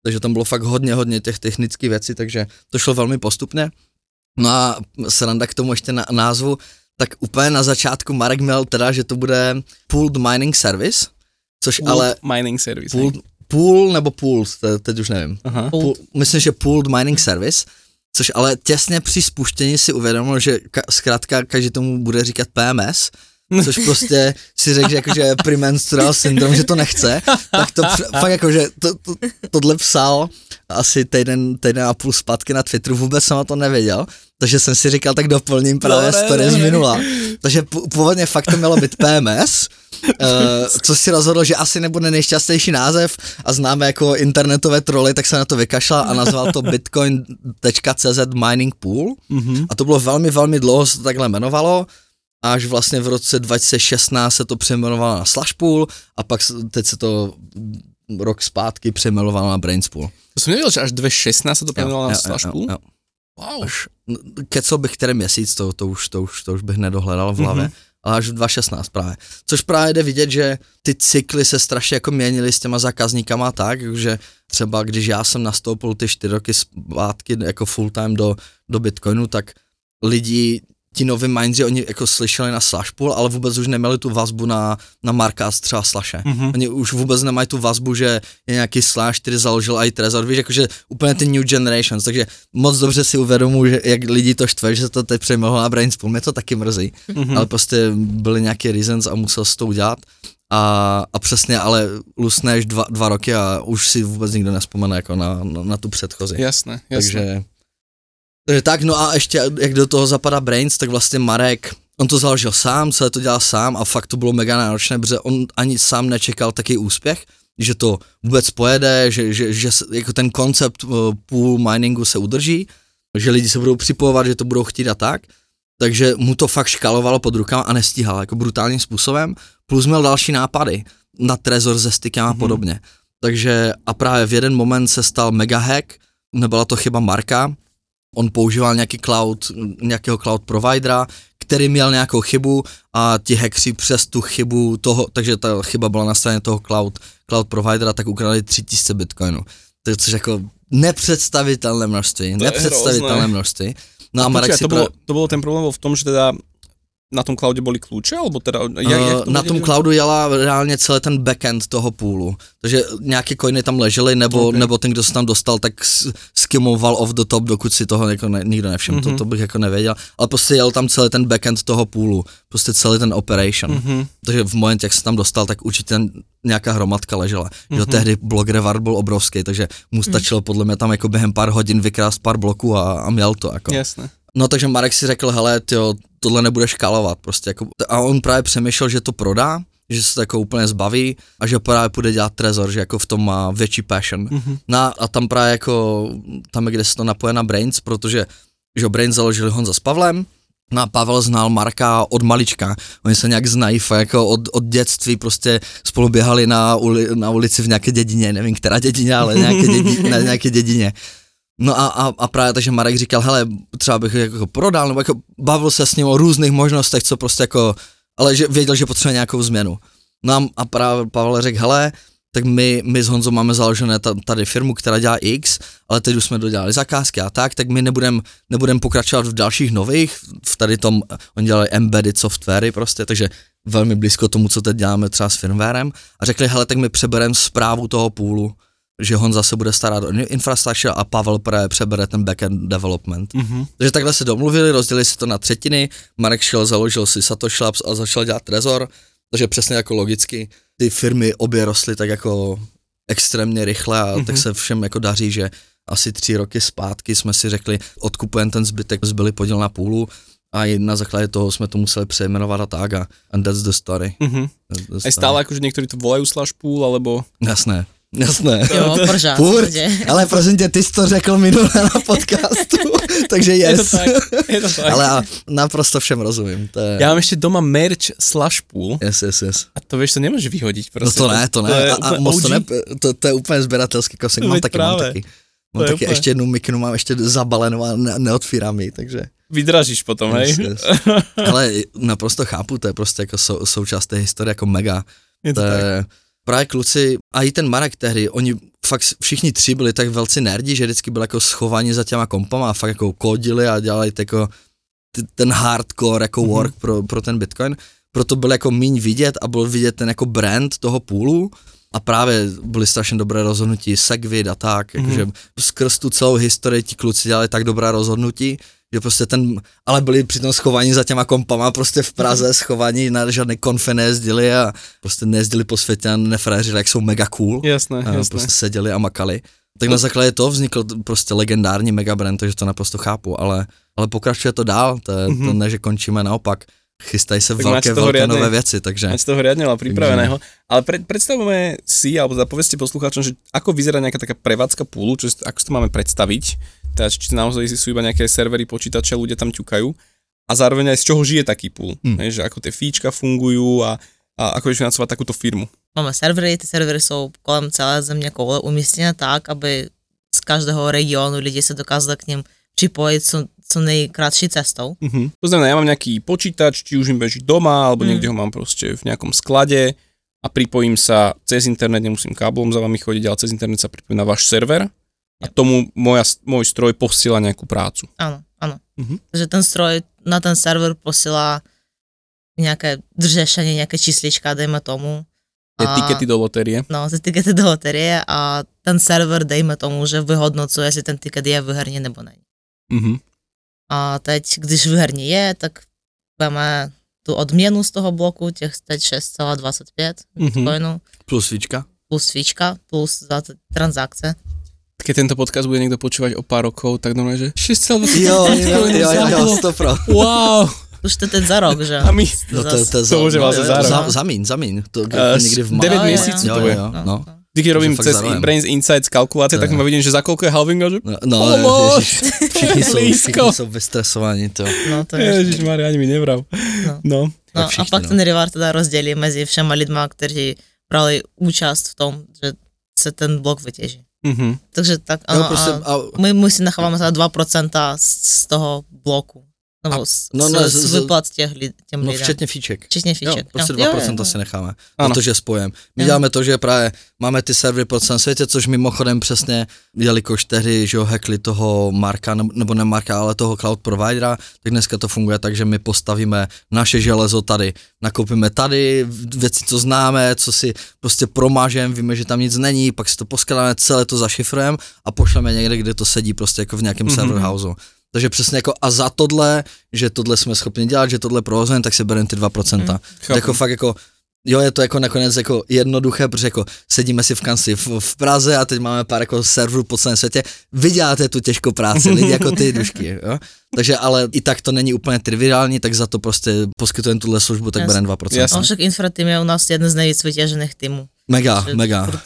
takže tam bylo fakt hodně, hodně těch technických věcí, takže to šlo velmi postupně. No a sranda k tomu ještě na názvu, tak úplně na začátku Marek měl teda, že to bude Pooled Mining Service, což Pooled ale mining service. pool, hej. pool nebo pools, te, teď už nevím. Aha. Pool, myslím, že Pooled Mining Service, což ale těsně při spuštění si uvědomil, že ka, zkrátka každý tomu bude říkat PMS, což prostě si řekl, že jakože premenstrual syndrom, že to nechce, tak to fakt jakože to, to, tohle psal asi týden, týden a půl zpátky na Twitteru, vůbec jsem o to nevěděl, takže jsem si říkal, tak doplním právě Dobré, story z minula. Takže původně fakt to mělo být PMS, uh, co si rozhodl, že asi nebude nejšťastnější název a známe jako internetové troly, tak se na to vykašlal a nazval to bitcoin.cz mining pool. Mhm. a to bylo velmi, velmi dlouho se to takhle jmenovalo, až vlastně v roce 2016 se to přejmenovalo na Slashpool a pak se- teď se to rok zpátky přejmenovalo na Brainspool. To som nevedel, že až 2.16 sa to premenovalo na Slash Pool. jo. Wow. Až, kecel bych který měsíc, to, to, už, to, už, to už bych nedohledal v hlavě, Mhm. ale až v 2016 právě. Což právě jde vidět, že ty cykly se strašně jako měnily s těma zákazníkama tak, že třeba když já jsem nastoupil ty čtyři roky zpátky jako full time do, do Bitcoinu, tak lidi, ti noví mindři, oni jako slyšeli na Slashpool, ale vůbec už neměli tu vazbu na, na Marka třeba Slashe. Mhm. Oni už vůbec nemají tu vazbu, že je nějaký Slash, který založil i Trezor, víš, jakože úplně ty new generations, takže moc dobře si uvědomuji, že jak lidi to štve, že se to teď přejmenovalo na Brainspool, mě to taky mrzí, Mhm. ale prostě byly nějaké reasons a musel se to udělat. A, a přesně, ale lusneš dva, dva roky a už si vůbec nikdo nespomene jako na, na, na tu předchozí. Jasné, jasné. Takže tak, no a ještě jak do toho zapadá Brains, tak vlastně Marek, on to založil sám, celé to dělal sám a fakt to bylo mega náročné, protože on ani sám nečekal taký úspěch, že to vůbec pojede, že, že, že jako ten koncept uh, pool miningu se udrží, že lidi se budou připojovat, že to budou chtít a tak, takže mu to fakt škalovalo pod rukama a nestíhal jako brutálním způsobem, plus měl další nápady na Trezor se stykem a Mhm. podobně. Takže a právě v jeden moment se stal mega hack, nebyla to chyba Marka, on používal nějaký cloud, nějakého cloud providera, který měl nějakou chybu a ti hackři přes tu chybu toho, takže ta chyba byla na straně toho cloud, cloud providera, tak ukradli 3000 bitcoinů. To je což jako nepředstavitelné množství, To nepředstavitelné množství. No a, A Marek počkaj, si to, pra... bolo, to bolo ten problém v tom, že teda na tom cloude boli kľúče, alebo teda, jak, jak Uh, to na tom cloudu jela reálně celý ten backend toho půlu. Takže nějaké coiny tam ležely, nebo, Ok. okay. nebo ten, kdo se tam dostal, tak skimoval off the top, dokud si toho jako ne, nikdo nevšiml. Mm-hmm. Mhm. To, to bych jako nevěděl. Ale prostě jel tam celý ten backend toho půlu. Prostě celý ten operation. Mm-hmm. Mhm. Takže v momentě, jak se tam dostal, tak určitě nějaká hromadka ležela. Mm-hmm. Mhm. Že tehdy blok Revard byl obrovský, takže mu stačilo podle mě tam jako během pár hodin vykrást pár bloků a, a měl to. Jako. Jasné. No takže Marek si řekl, hele, tyjo, tohle nebude škálovat prostě jako, a on právě přemýšlel, že to prodá, že se to jako úplně zbaví a že právě půjde dělat trezor, že jako v tom má větší passion. Mm-hmm. No a tam právě jako, tam je kde se to napoje na Brains, protože že Brains založili Honza s Pavlem, No a Pavel znal Marka od malička, oni se nějak znají jako od, od dětství, prostě spolu běhali na, uli, na ulici v nějaké dědině, nevím která dědině, ale nějaké, dědi, [LAUGHS] na nějaké dědině. No a, a, a právě takže Marek říkal, hele, třeba bych jako prodal, nebo jako bavil se s ním o různých možnostech, co prostě jako, ale že věděl, že potřebuje nějakou změnu. No a, a právě Pavel řekl, hele, tak my, my s Honzou máme založené ta- tady firmu, která dělá X, ale teď už jsme dodělali zakázky a tak, tak my nebudem, nebudem pokračovat v dalších nových, v tady tom, oni dělali embedded softwary prostě, takže velmi blízko tomu, co teď děláme třeba s firmwarem a řekli, hele, tak my přebereme zprávu toho půlu, že Honza se bude starat o infrastructure a Pavel právě přebere ten backend development. Mhm. Takže takhle se domluvili, rozdělili si to na třetiny, Marek šel, založil si Satoshi Labs a začal dělat Trezor, takže přesně jako logicky ty firmy obě rostly tak jako extrémně rychle a mm-hmm. tak se všem jako daří, že asi tři roky zpátky jsme si řekli, odkupujeme ten zbytek, zbyli podíl na půlu a na základě toho jsme to museli přejmenovat a tak a and that's the story. Mhm. That's the story. stále akože niektorí to volajú slash pool, alebo... Jasné, jasné. Jo, [LAUGHS] pořád. Furt, prostě. [LAUGHS] ale prosím tě, ty jsi to řekl minule na podcastu, [LAUGHS] takže Je to yes. tak, je to tak. Ale a naprosto všem rozumím. To je, Ja mám ešte doma merch slash pool yes, yes, yes. a to vieš, to nemôžeš vyhodiť. No Proste. to ne, to ne. je a, a moc to, ne to, to, je úplně sběratelský kosek, mám taky, mám právě. taky. To Mám je taky úplně- ještě jednu mikinu, mám ještě zabalenou a ne, neotvírám ji, takže. Vydražíš potom, hej? Yes, yes. Ale naprosto chápu, to je prostě jako sou, součást té historie jako mega. Je to To tak. je, právě kluci, a i ten Marek tehdy, oni fakt všichni tři byli tak velcí nerdi, že vždycky byli jako schovaní za těma kompama a fakt jako kodili a dělali jako ten hardcore jako Mhm. work pro, pro ten Bitcoin. Proto byl jako míň vidět a byl vidět ten jako brand toho půlu a právě byly strašně dobré rozhodnutí, Segwit a tak, Mhm. jakože skrz tu celou historii ti kluci dělali tak dobrá rozhodnutí, že prostě ten, ale byli přitom schovaní za těma kompama prostě v Praze, schovaní na žádné konfe nejezdili a prostě nejezdili po světě a nefréřili, jak jsou mega cool. Jasné, A jasné. prostě seděli a makali. Tak na základě toho vznikl prostě legendární megabrand, takže to naprosto chápu, ale, ale pokračuje to dál, to, je, to ne, že končíme naopak. Chystají se Tak velké, velké riadne- nové věci, takže Máte toho riadne veľa pripraveného. Ale pre, predstavujeme si, alebo teda povedzte poslucháčom, že ako vyzerá nejaká taká prevádzka púlu, čo, ako si to máme predstaviť. Teda, či naozaj sú iba nejaké servery, počítače, ľudia tam ťukajú. A zároveň aj z čoho žije taký púl. Hmm. Hmm. že ako tie fíčka fungujú a, a ako vieš financovať takúto firmu. Máme servery, ty servery jsou kolem celé země koule umístěné tak, aby z každého regionu lidi se dokázali k ním připojit co, co nejkratší cestou. Uh-huh. To znamená, ja mám nejaký počítač, či už mi beží doma, alebo Mm. niekde ho mám proste v nejakom sklade a pripojím sa cez internet, nemusím káblom za vami chodiť, ale cez internet sa pripojím na váš server a tomu moja, môj stroj posiela nejakú prácu. Ano, ano. Mhm. Takže ten stroj na ten server posílá nějaké řešení, nějaké číslička, dejme tomu. A- tikety do lotérie. No, ty tikety do loterie a ten server, dejme tomu, že vyhodnocuje, jestli ten tiket je v herně nebo není. Uh-huh. A teď, když v herně je, tak veme tu odměnu z toho bloku, těch teď 6,25 Mhm. bitcoinů, plus svíčka. plus svíčka, plus za transakce. Keď tento podcast bude niekto počúvať o pár rokov, tak normálne, že 6,20 Jo, jo, jo, jo, jo, stopro. Wow! Už to teď za rok, že? A my- No to, to, je To už je vlastně za rok. za, zamíň, zamíň. To Eh, uh, někdy v máji. devět No, jo, měsíců jo, to jo, je. jo, no. no. Vždy, keď robím cez zároveň. Brains Insights kalkulácie, tak To ma vidím, že za koľko je halving a že... No, no Pomoc! ježiš, všichni, [LAUGHS] jsou, všichni jsou vystresovaní, to. No, to je Ježiš, Maria, ani mi nevrav. No. No. No, a pak no. ten reward teda rozdělí mezi všema lidma, kteří brali účast v tom, že se ten blok vytěží. Mhm. Takže tak No, ano, prostě, a a, my, my si necháváme teda 2% z, z toho bloku. Nebo s, no, no, ne, s, z- s vyplat těch lid, těm No lidem. včetně fíček. Včetně Jo, fíček. prostě Jo, 2% jo, jo. si necháme, Ano. protože spojem. My Jo. děláme to, že právě máme ty servery po celém světě, což mimochodem přesně, jelikož tehdy, že jo, hackli toho Marka, nebo- ne Marka, ale toho cloud providera, tak dneska to funguje tak, že my postavíme naše železo tady, nakoupíme tady věci, co známe, co si prostě promážeme, víme, že tam nic není, pak si to poskládáme, celé to zašifrujeme a pošleme někde, kde to sedí prostě jako v nějakém Mhm. mm-hmm. server houseu. Takže přesně jako a za tohle, že tohle jsme schopni dělat, že tohle provozujeme, tak si bereme ty 2%. Mm, chápu. jako fakt jako Jo, je to jako nakonec jako jednoduché, protože jako sedíme si v kanci v, v Praze a teď máme pár jako serverů po celém světě. Vy děláte tu těžkou práci, lidi jako ty dušky, jo? Takže ale i tak to není úplně triviální, tak za to prostě poskytujeme tuhle službu, tak bereme 2%. Jasně. No však Infratým je u nás jeden z nejvíc vytěžených týmů. Mega, mega. furt-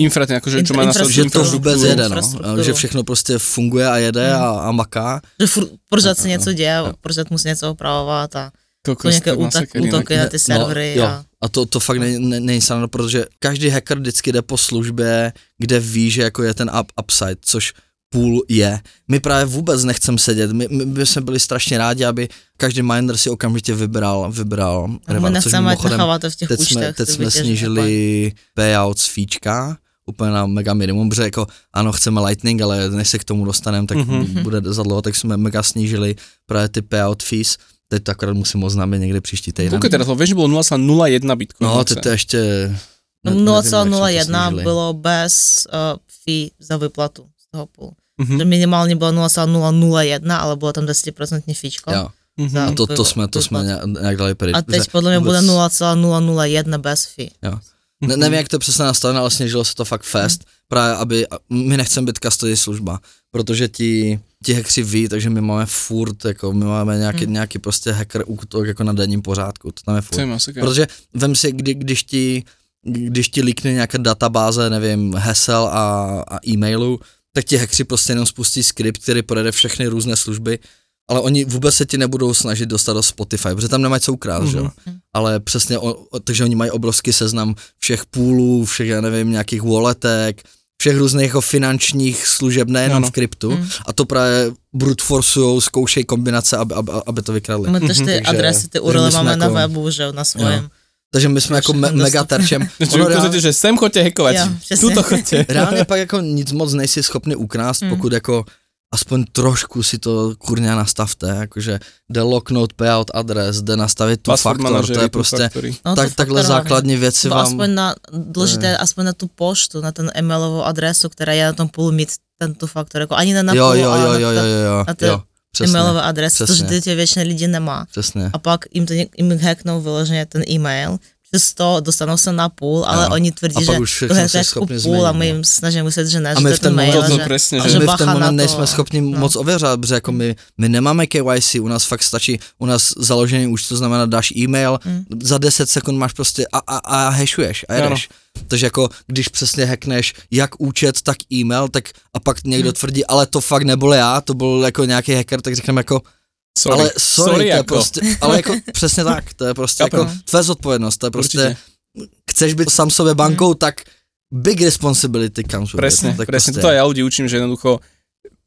Infratým, akože čo má na Infra- Že to vůbec jede, no. Že všechno prostě funguje a jede a, a maká. Že furt, pořád se něco děje, jo. pořád musí něco opravovat a Kokos, jsou nějaké útok, útoky na ty servery. No, jo. a, A to, to fakt není, ne, není snadno, protože každý hacker vždycky jde po službě, kde ví, že jako je ten up, upside, což půl je. My právě vůbec nechceme sedět, my, my, my jsme byli strašně rádi, aby každý miner si okamžitě vybral, vybral Revan, což mimochodem to v těch teď účtech. jsme, teď jsme snížili payout z fíčka, úplně na mega minimum, protože jako ano, chceme Lightning, ale než se k tomu dostaneme, tak Mhm. mm-hmm. bude za dlouho, tak jsme mega snížili právě ty payout fees, teď to akorát musím oznámit někdy příští týden. Teraz, lebo vieš, že bolo 0,01 bitcoin. No, teď to ještě... No, ne- nevím, jak jsme to 0,01 snížili. bylo bez uh, fee za vyplatu z toho půl. Mhm. Že minimálně bylo 0,001, ale bylo tam 10% fíčko. Jo. Mhm. za A to, to vypl- jsme, to jsme nějak, nějak dali pryč. A teď podle mě bude vůbec- 0,001 bez fee. Jo. Ne, nevím, jak to přesně nastavené, ale sněžilo se to fakt fest, právě aby, my nechceme být custody služba, protože ti, ti hackři ví, takže my máme furt, jako my máme nějaký, Hmm. nějaký prostě hacker útok jako na denním pořádku, to tam je furt. Protože vem si, kdy, když ti, když ti líkne nějaká databáze, nevím, hesel a, a e-mailu, tak ti hackři prostě jenom spustí skript, který projede všechny různé služby, ale oni vůbec se ti nebudou snažit dostat do Spotify, protože tam nemají co ukrást, že jo. Mhm. Ale přesně, o, o, takže oni mají obrovský seznam všech půlů, všech, já nevím, nějakých walletek, všech různých jako finančních služeb, nejenom Ano. v kryptu. Mhm. A to právě brute forceujou, zkoušejí kombinace, aby, aby, aby to vykradli. My tež ty Takže- adresy, ty takže URL my jsme máme na jako- webu, že na svém. Takže my jsme jako me, mega terčem. [LAUGHS] Ono reálně, že sem. Jo, přesně. Tuto chodte. reálně pak jako nic moc nejsi schopný ukrást, Hmm. pokud jako aspoň trošku si to kurňa nastavte, jakože jde locknout payout adres, jde nastavit tu Password faktor, to manažery, je tu prostě. No, tak, to takhle základní věci vám... aspoň na, důležité je aspoň na tu poštu, na ten e-mailovou adresu, která je na tom půl mít tento faktor, jako ani ne na jo, půl, jo, ale jo, na, jo, jo, ten jo, na ty jo, přesně, e-mailové adresy, což přesně. teď většina lidí nemá. přesně. A pak jim, to, jim hacknou vyloženě ten e-mail, přes to dostanou se na půl, ale Jo. oni tvrdí, že to je půl a změnit, my no. jim snažíme myslet, že ne, A že my to je v ten mail, moment- že, a že- že my v ten na moment to. nejsme schopni no. moc ověřovat, protože jako my, my nemáme KYC, u nás fakt stačí, u nás založený už to znamená dáš e-mail, Mm. za 10 sekund máš prostě a, a, a hashuješ a jedeš. Takže jako když přesně hackneš jak účet, tak e-mail, tak a pak někdo Mm. tvrdí, ale to fakt nebyl já, to byl jako nějaký hacker, tak řekneme jako, Sorry. ale sorry, to je jako. prostě, ale jako [LAUGHS] přesně tak, to je prostě jako tvé zodpovědnost, to je prostě, Určite. chceš být sám sobě bankou, tak big responsibility comes with Presne, it. Tak presne. prostě- Toto ja ľudí učím, že jednoducho,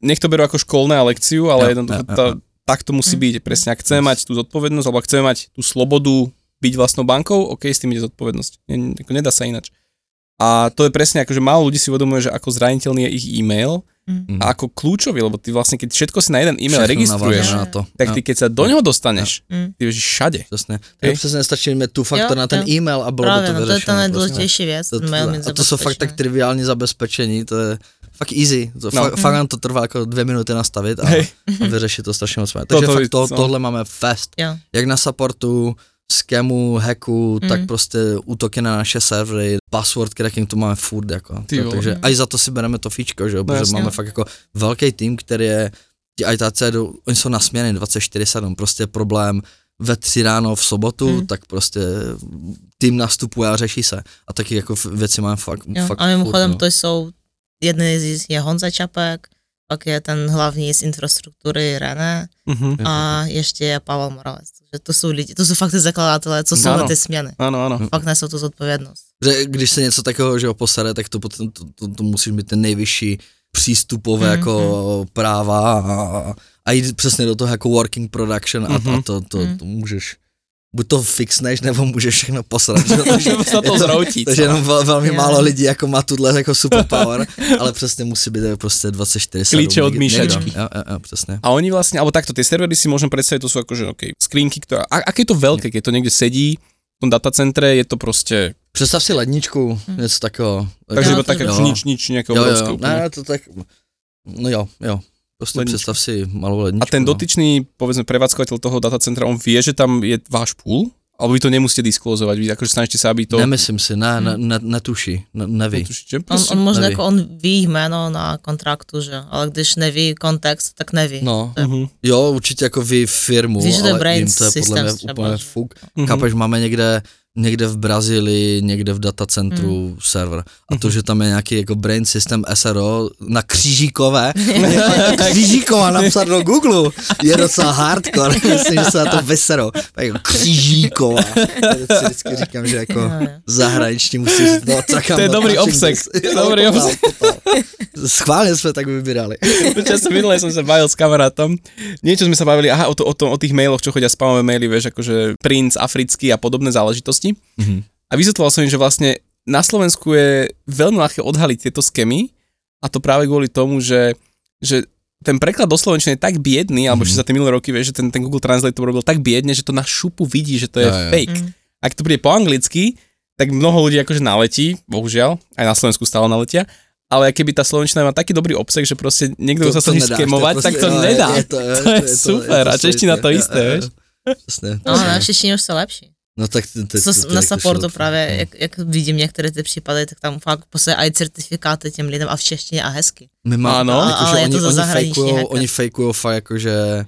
nech to berú ako školné a lekciu, ale Jo, jednoducho jo, jo, jo. tak to musí Mm. byť. Presne, ak chceme mať tú zodpovednosť, alebo ak chceme mať tú slobodu byť vlastnou bankou, OK, s tým ide zodpovednosť. Ne, ako nedá sa inač. A to je presne ako, že málo ľudí si uvedomuje, že ako zraniteľný je ich e-mail Mhm. a ako kľúčový, lebo ty vlastne, keď všetko si na jeden e-mail Všechno registruješ, na to. tak ty keď sa do neho dostaneš, Mm. ty vieš všade. Přesně. Okay. Přesně stačí mít tu faktor Jo, na ten jo. e-mail a bylo Právě, by to no, to je vyřešeno. ta nejdůležitější věc, To, to, a to jsou fakt tak triviální zabezpečení, to je fakt easy. To No. no. fakt, fakt nám to trvá jako dvě minuty nastavit a, Hej. a vyřešit to strašně moc. [LAUGHS] Takže fakt to, no. tohle máme fest. Jo. Jak na supportu, scamu, hacku, Mm. tak prostě útoky na naše servery, password cracking, to máme furt jako. Ty To, vole. takže i za to si bereme to fíčko, že jo, No protože jasně. máme fakt jako velký tým, který je, ti ITC oni jsou na směny 24-7, prostě problém ve tři ráno v sobotu, Mm. mm. tak prostě tým nastupuje a řeší se. A taky jako věci máme fakt, Jo. fakt A mimochodem furt, to jsou, jedný z je Honza Čapek, pak je ten hlavní z infrastruktury René Mhm. a ještě je Pavel Moravec. Takže to jsou lidi, to jsou fakt ty zakladatelé, co jsou Ano. na ty směny. Áno. Hm. Fakt nesou tu zodpovědnost. Že když se něco takového, že posere, tak to, potom, to, to, to musíš mít ten nejvyšší přístupové Mhm, jako práva a, a jít přesně do toho jako working production a, Mhm. a to, to, to můžeš, buď to fixneš, nebo můžeš všechno posrat. že? [LAUGHS] Takže, sa to je zhroutí takže celé. jenom vel, velmi Jo. málo lidí jako má tuhle jako superpower, [LAUGHS] ale přesně musí být prostě 24 Klíče od myšačky. Jo, jo, jo, přesně. A oni vlastne, alebo takto, tie servery si môžem predstaviť, to sú akože, okay, skrinky, ktoré, a, aké je to veľké, keď to niekde sedí, v tom datacentre je to prostě, Představ si ledničku, něco takového. takže to tak je ako jo. nič, nič nejaké Jo, obrovské jo, úplne. ne, to tak, no jo, jo. Prostě Ledničku. představ si malou ledničku. A ten no. dotyčný, povedzme, prevádzkovateľ toho datacentra, on vie, že tam je váš pool? Alebo vy to nemusíte disklozovať, vy akože snažíte sa, aby to... Nemyslím si, ne, ne, ne netuší, ne, neví. Netušíte? On, Prostě, on možná neví. jako on ví jméno na kontraktu, že? Ale když neví kontext, tak neví. No, Mhm. jo, určitě jako vy firmu, Víš, že to je ale Brains jim to je podle Systems mě úplně fuk. Mhm. Chápeš, máme někde, někde v Brazílii, někde v datacentru Hmm. server. A to, že tam je nějaký jako brain system SRO na křížíkové, [LAUGHS] [LAUGHS] křížíková napsat do Google, je docela hardcore, [LAUGHS] myslím, že se na to vyserou. Tak jako křížíková. Já si vždycky říkám, že jako jo. zahraniční musí no, tak To je dobrý obsek, to je dobrý obsek. Schválně jsme tak vybírali. Počas minulé som sa bavil s kamarátom. Niečo sme sa bavili, aha, o, to, o, tom, o tých mailoch, čo chodia spamové maily, vieš, akože princ africký a podobné záležitosti. Mhm. A vysvetloval som im, že vlastne na Slovensku je veľmi ľahké odhaliť tieto skemy a to práve kvôli tomu, že, že ten preklad do slovenčiny je tak biedný, alebo Mhm. že za tie minulé roky, vieš, že ten, ten Google Translate to robil tak biedne, že to na šupu vidí, že to je jo. fake. Mm. Ak to bude po anglicky, tak mnoho ľudí akože naletí, bohužiaľ, aj na Slovensku stále naletia, ale keby tá slovenčina má taký dobrý obsah, že proste niekto sa snaží nedáš, skemovať, to je tak to prostě- jo, nedá. Je to, je, To je super, a čeština to isté, Jo, jo, vieš. Přesně. No, v češtině už se lepší. No tak ty, Co ty, s- na supportu právě, No. jak, jak vidím některé ty případy, tak tam fakt posílají aj certifikáty těm lidem a v češtině a hezky. My máme, Ano. jako, Ale že je to oni, za oni, zahraniční fejkujou, hacker. oni fejkujou fakt jako, že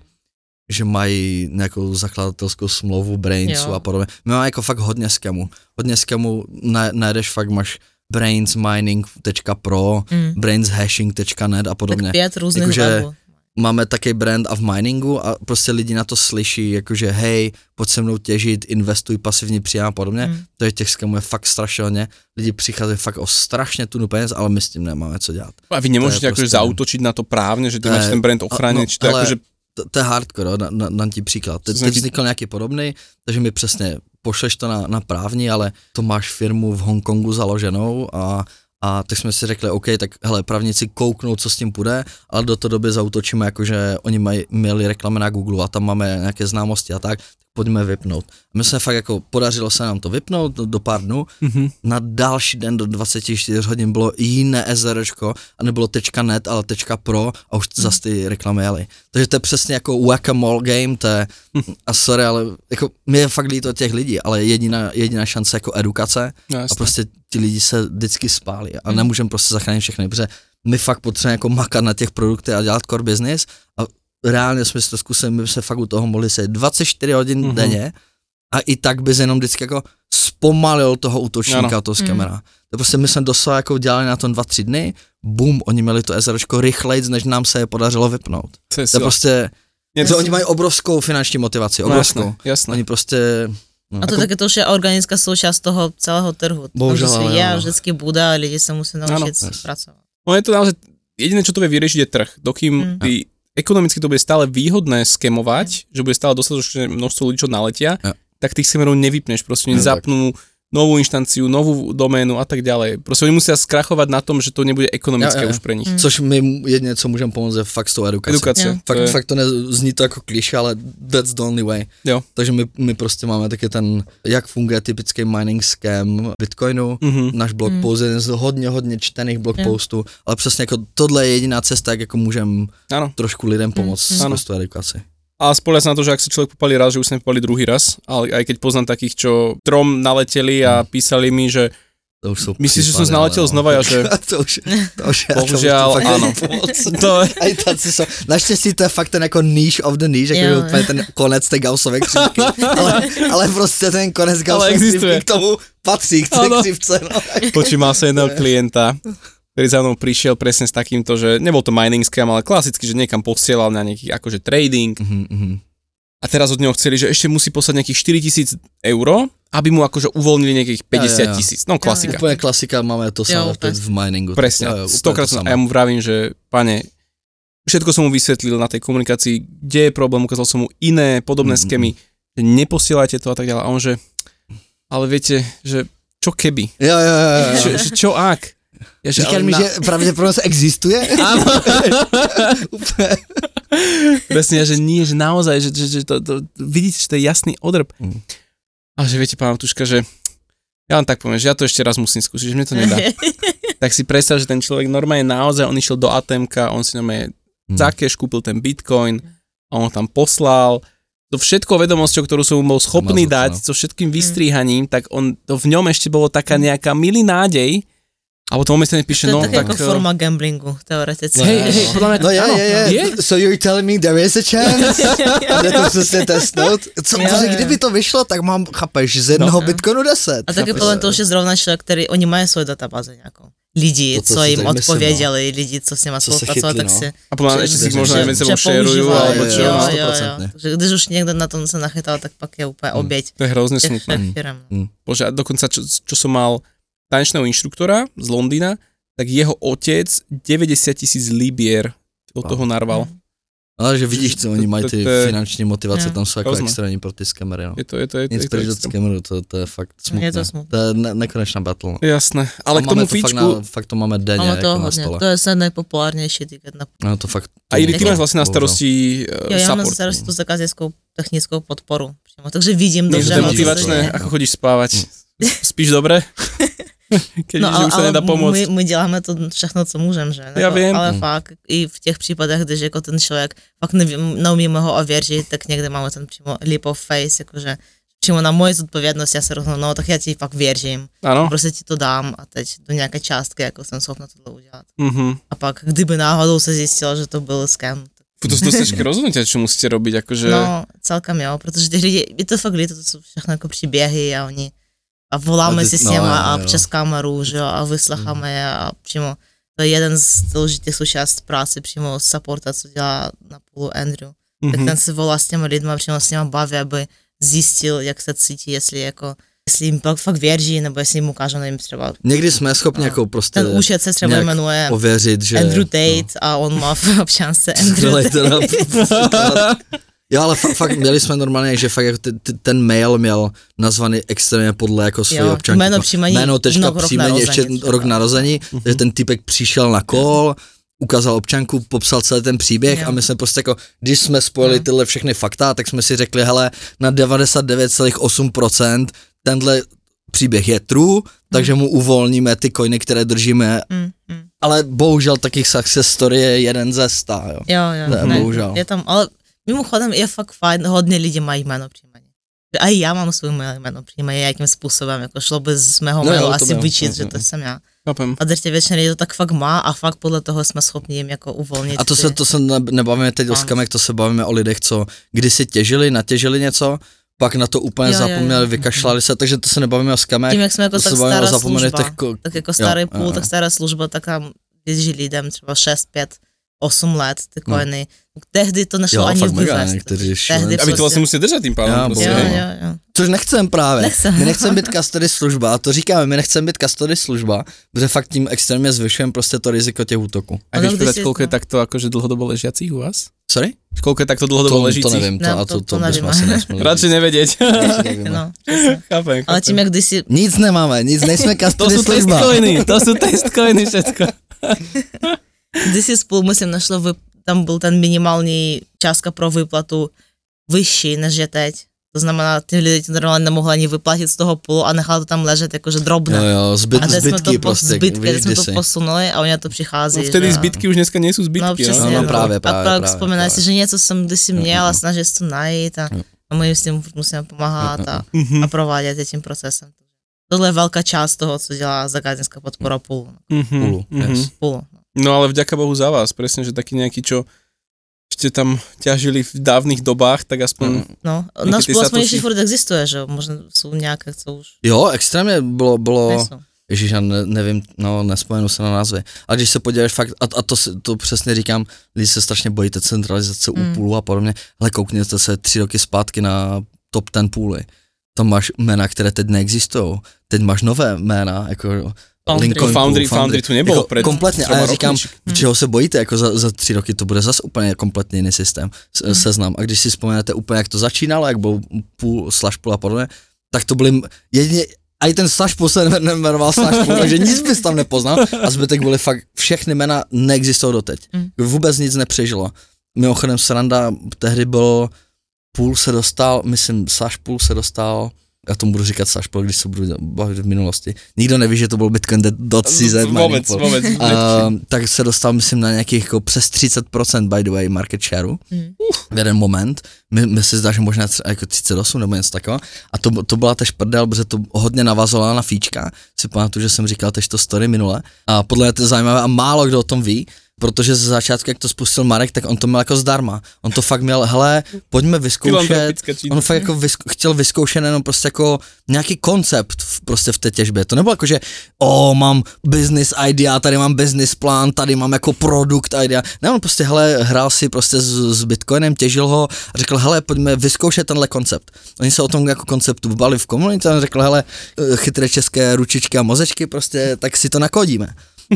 že mají nějakou zakladatelskou smlouvu Brainsu Jo. a podobně. My máme jako fakt hodně skemů. Hodně skemů na- najdeš fakt, máš brainsmining.pro, Mm. brainshashing.net a Tak podobně. pět různých Jakože- webů. Máme taky brand a v miningu a prostě lidi na to slyší, jakože hej, pojď se mnou těžit, investuj pasivní příjem a podobně. Mm. To je těch skamů je fakt strašně. Lidi přicházejí fakt o strašně tunu peněz, ale my s tím nemáme co dělat. A vy nemôžete To je akože prostě- zautočiť na to právne, že ty máš ten brand ochránený, no, či to je ale- akože... To, to je hardcore, na, na, na ti příklad. Te, teď vznikl nějaký podobný, takže mi přesně pošleš to na, na právní, ale to máš firmu v Hongkongu založenou a a tak jsme si řekli, OK, tak hele, právníci kouknou, co s tím půjde, ale do té doby zautočíme, jakože oni mají, měli reklamy na Google a tam máme nějaké známosti a tak, pojďme vypnout. My jsme fakt jako, podařilo se nám to vypnout do, do pár dnů, Mhm. na další den do 24 hodin bylo jiné SRčko a nebylo .net, ale .pro a už Mhm. zase ty reklamy jeli. Takže to je přesně jako whack-a-mole game, to je, a sorry, ale jako mě je fakt líto těch lidí, ale jediná, jediná šance jako edukace No, a prostě ti lidi se vždycky spálí a nemůžeme prostě zachránit všechny, protože my fakt potřebujeme jako makat na těch produktech a dělat core business a reálně jsme si to zkusili, my se fakt u toho mohli se 24 hodin Mhm. mm-hmm. denně a i tak bys jenom vždycky jako zpomalil toho útočníka, Ano. toho skamera. To prostě my jsme doslova jako dělali na tom 2-3 dny, bum, oni měli to SRčko rychlejc, než nám se je podařilo vypnout. To je To je sila. prostě, to oni mají obrovskou finanční motivaci, No, obrovskou. jasné, jasné. Oni prostě, no, A to taky to už je organická součást toho celého trhu. Bohužel, to, je no. a vždycky bude a lidi se musí naučit Ano. pracovat. No je to naozaj, jediné, čo to vie vyriešiť, je trh. Dokým Mm. ty, ekonomicky to bude stále výhodné skemovať, že bude stále dostatočné množstvo ľudí, čo naletia, Jo. tak tých skemerov nevypneš. Proste oni Jo, tak. zapnú novú inštanciu, novú doménu a tak ďalej. Proste oni musia skrachovať na tom, že to nebude ekonomické Jo, jo, jo. už pre nich. což my jedině, co můžeme pomoct, je fakt s tou edukací. Edukácia. To Fakt, je- fakt to nezní to jako kliše, ale that's the only way. Jo. Takže my, my prostě máme taky ten, jak funguje typický mining scam Bitcoinu. Mhm. Náš blog Mm. post je jeden z hodně, hodně čtených blog postů, ale přesně jako tohle je jediná cesta, jak jako můžeme trošku lidem pomoct Mm. mm. S tou edukací. A spolia sa na to, že ak sa človek popali raz, že už sa nepopali druhý raz, ale aj keď poznám takých, čo trom naleteli a písali mi, že To už jsou Myslíš, že případy, som naletěl ale no. znova a že- to [LAUGHS] už, to už, je- Bohužel, to už ano. to, A i [LAUGHS] taci jsou, naštěstí to je fakt ten jako níž of the níž, jako úplně ten konec té gausové křivky, ale, ale prostě ten konec gausové existuje. křivky k tomu patří, k té křivce, no. Počujem, mal som jedného [LAUGHS] klienta, ktorý za mnou prišiel presne s takýmto, že nebol to mining scam, ale klasicky, že niekam posielal na nejaký akože trading Mhm, mhm. a teraz od neho chceli, že ešte musí poslať nejakých 4000 eur, aby mu akože uvoľnili nejakých 50 jo. tisíc. No klasika. Úplně klasika, máme to samé v miningu. Presne. Jo, úplně Stokrát a ja mu vravím, že pane, všetko som mu vysvetlil na tej komunikácii, kde je problém, ukázal som mu iné podobné Mm, mm, skémy, že neposielajte to a tak ďalej. A on že, ale viete, že čo keby? Jo, jo, jo, jo. Že, že čo ak? Ja, že, Říkal ale mi, na- že pravděpodobnost existuje? [LAUGHS] Áno. [LAUGHS] Úplně. Presne, že nie, že naozaj, že, že, že to, to, vidíte, že to je jasný odrb. Mm. A že viete, pán Tuška, že ja vám tak poviem, že ja to ešte raz musím skúsiť, že mne to nedá. [LAUGHS] tak si predstav, že ten človek normálne naozaj, on išiel do ATMka, on si normálne Hmm. za cash kúpil ten bitcoin a on tam poslal to všetko vedomosťou, ktorú som mu bol schopný dať, so všetkým vystrihaním, tak on, to v ňom ešte bolo taká nejaká milý nádej, a potom momentálne píše, To je no tak tak... ako eh, forma gamblingu, teoreticky. Hej, hej, podľa mňa, No je, áno, je, je. je. So you're telling me there is a chance? [LAUGHS] Jde to přesně testnout? Co, Jo, protože jo. kdyby to vyšlo, tak mám, chápeš, z jednoho No. bitcoinu 10. A taky chápeš? podľa mňa to už je zrovna človek, ktorý, oni majú svoju databázu nejakú. Lidí, To, co co si im tak myslím, odpověděli, lidi, co s nima Co se spolupracovali, tak no. si... A podľa mňa že- si že- že- že sebou šerujú, používajú, alebo jo, čo. jo, no. jo, jo. 100%. Takže když už niekto na tom sa nachytal, tak pak je úplne Mm. obieť To je hrozne těch smutné. firm. Bože, a dokonca, čo, čo som mal tanečného inštruktora z Londýna, tak jeho otec 90 tisíc libier do Wow. toho narval. Ale že vidíš, co oni mají ty To- to je- finanční motivace, Jo. tam jsou jako extrémní pro ty skamery, no. Je to, je to, je to, Nic je to od extrém. skamerů, to, to je fakt smutné. Je to smutné. To je ne, nekonečná battle. No. Jasné, ale k tomu to fakt, fíčku, na, fakt to máme denně Máme jako toho na hodně, stole. to je sa najpopulárnejší tiket na... No to fakt. a Iri, ty máš vlastne na starosti uh, Jo, ja mám na starosti tú zakaznickou technickou podporu. Přímo. Takže vidím to je dobře. co se motivačné, ako chodíš spávať. Spíš dobre? [LAUGHS] [LAUGHS] Keď No, že už sa nedá pomôcť. my, my děláme to všechno, co můžeme, že? Já vím. Ale Mm. fakt, i v těch případech, když jako ten člověk fakt nevím, neumíme ho ověřit, tak někde máme ten přímo leap of face, jakože přímo na moji zodpovědnost, já se rozhodnu, no tak já ti fakt věřím, Áno? prostě ti to dám a teď do nějaké částky, jako jsem schopna tohle udělat. Mhm. A pak, kdyby náhodou se zjistilo, že to byl scam, To sú dosť ťažké rozhodnutia, čo musíte robiť, akože... No, celkem jo, protože těch lidí, je to fakt líto, to jsou všechno jako příběhy a oni voláme si s no, jo, a přes kameru, že jo, a vyslecháme je a přímo to je jeden z důležitých součást práce přímo supporta, co dělá na půlu Andrew. Tak Mhm. ten se volá s těma lidma, přímo s nimi baví, aby zjistil, jak se cítí, jestli jako jestli jim pak fakt věří, nebo jestli jim ukážou, nevím, třeba Někdy jsme schopni No. jako prostě ten účet se třeba jmenuje ověřit, že... Andrew Tate a on má v občance [LAUGHS] Andrew Tate. [LAUGHS] jo, ale fakt, fakt měli jsme normálně, že fakt jako ty- ty- ten mail měl nazvaný extrémně podle jako Jo, občanky. jméno, příjmení, jméno, tečka, no, příjmení, ještě rok narození, takže ten typek přišel na kol, ukázal občanku, popsal celý ten příběh Jo. a my jsme prostě jako, když jsme spojili Jo. tyhle všechny fakta, tak jsme si řekli, hele, na 99,8% tenhle příběh je true, takže mu uvolníme ty coiny, které držíme, Mm, mm. ale bohužel takých success story je jeden ze sta, jo. Jo, jo, Ne, ne, bohužel. je tam, ale mimochodem je fakt fajn, hodně lidí mají jméno příjmení. Že A já mám svůj jméno příjmení, jakým způsobem, jako šlo by z mého No jo, mailu asi jo. vyčít, Mm, že mm, to mm. jsem já. Chápem. A drtě většina lidí to tak fakt má a fakt podle toho jsme schopni jim jako uvolnit. A to ty- se, to se ne- nebavíme teď o skamek, to se bavíme o lidech, co kdysi těžili, natěžili něco, pak na to úplně Jo, jo, jo. zapomněli, vykašlali se, takže to se nebavíme o skamech. tím, jak jsme jako to tak stará služba, ko- tak jako starý jo, půl, jo. tak stará služba, tak tam běží lidem třeba 6, 5, 8 let ty No. coiny. Tehdy to nešlo Jo, ani fakt mega, někteří Tehdy šílenci. A vy to prostě- vlastne musíte pádom. Ja, proste, Jo, bohužel. hej. jo, jo. Což nechcem právě. Nechcem. My nechceme být custody služba, to říkáme, my nechceme být custody služba, protože fakt tím extrémně zvyšujeme prostě to riziko těch útoků. A povedať, když si- koľko je no. takto akože dlhodobo ležiacich u vás? Sorry? Koľko je takto To, dlhodobo to ležícich? nevím, to, Ne, a to- to, to to, nevíme. asi. Radši nevíme. No, chápem, Ale tím, jak kdysi Nic nemáme, nic, nejsme To custody služba. testcoiny, to sú testcoiny všetko. [LAUGHS] Spolu, myslím, našlo, vy, tam byl ten minimální částka pro výplatu vyšší, než je teď. To znamená, ty lidi to normálně nemohli ani vyplatit z toho půlu a nechali to tam ležet jakože drobné. Jo, jo, zbyt, a teď jsme to, zbytky po- prostě, zbytky, víš, jsme to posunuli a oni to přichází. No vtedy že- zbytky už dneska nie sú No zbytky. přesně. No, no, právě, a právě, pak právě, si, právě. že něco jsem kdysi Jo, měl jo, a snaží se to najít a, Jo. a my s tím musíme pomáhat a, Mhm, a provádět tím procesem. Tohle je velká část toho, co dělá zákaznická podpora půl. mhm, Pulu, mhm. yes. půl. No ale vďaka Bohu za vás, presne, že taký nejaký, čo ste tam ťažili v dávnych dobách, tak aspoň... No, Díky náš Satoshi. ještě furt existuje, že jo? Možná jsou nějaké, co už Jo, extrémně bylo, bylo, nejsou. Ježíš, já ne, nevím, no nespomenu se na názvy. A když se podíváš fakt, a, a to, si- to přesně říkám, lidi se strašně bojí té centralizace Mm. u půlu a podobně, ale koukněte se tři roky zpátky na top ten půly. Tam máš jména, které teď neexistují. Teď máš nové jména, jako Foundry. Lincoln Foundry- Pool, Foundry tu nebylo jako před kompletně, a třema já říkám, rokmi. čeho se bojíte, jako za, za tři roky to bude zase úplně kompletně jiný systém, s- Hmm. seznam. A když si vzpomenete úplně, jak to začínalo, jak byl půl, slash půl a podobně, tak to byly jedině, a i ten slash půl se ne- nejmenoval slash půl, takže [LAUGHS] nic bys tam nepoznal a zbytek byly fakt, všechny jména neexistují doteď. Mm. Vůbec nic nepřežilo. Mimochodem sranda, tehdy bylo, půl se dostal, myslím, slash půl se dostal, já tomu budu říkat slash půl, když se budu bavit v minulosti. Nikdo neví, že to byl Bitcoin dot CZ Vôbec, mining pool. vôbec. Uh, tak se dostal, myslím, na nějakých jako přes 30% by the way market shareu Mm. v jeden moment. My, my si zdá, že možná třeba jako 38 nebo něco takového. A to, to byla tež prdel, protože to hodně navazovalo na fíčka. Si pamatuju, že jsem říkal tež to story minule. A podle mě to je zajímavé a málo kdo o tom ví, protože ze začátku, jak to spustil Marek, tak on to měl jako zdarma. On to fakt měl, hele, pojďme vyzkoušet. On fakt jako vyzk- chtěl vyzkoušet jenom prostě jako nějaký koncept v, prostě v té těžbě. To nebylo jako, že o, mám business idea, tady mám business plán, tady mám jako produkt idea. Ne, on prostě, hele, hrál si prostě s, s Bitcoinem, těžil ho a řekl, hele, pojďme vyzkoušet tenhle koncept. Oni se o tom jako konceptu bali v komunitě a on řekl, hele, eh, chytré české ručičky a mozečky, prostě, tak si to nakodíme.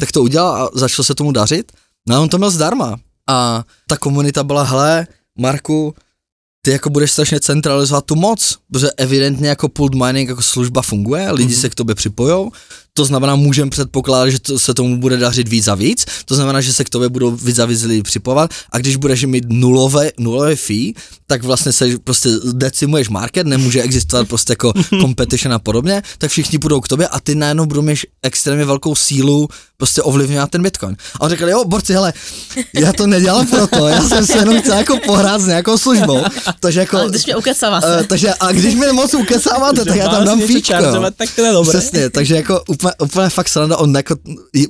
Tak to udělal a začalo se tomu dařit. No a on to měl zdarma. A ta komunita byla, hele, Marku, ty jako budeš strašně centralizovat tu moc, protože evidentně jako pooled mining jako služba funguje, lidi mm-hmm. se k tobě připojou, to znamená, můžeme předpokládat, že to, se tomu bude dařit víc a víc, to znamená, že se k tobě budou víc a víc lidi připojovat a když budeš mít nulové, nulové fee, tak vlastně se prostě decimuješ market, nemůže existovat prostě jako [LAUGHS] competition a podobně, tak všichni půjdou k tobě a ty najednou budou mít extrémně velkou sílu prostě ovlivňovat ten Bitcoin. A on řekl, jo, borci, hele, já to nedělám proto, já jsem se jenom chtěl jako pohrát s nějakou službou, takže jako... Ale když mě ukecává Uh, takže a když mi moc ukecáváte, tak já tam dám fíčko. tak to je dobré. Přesně, takže jako úplně, úplně fakt sranda, on jako,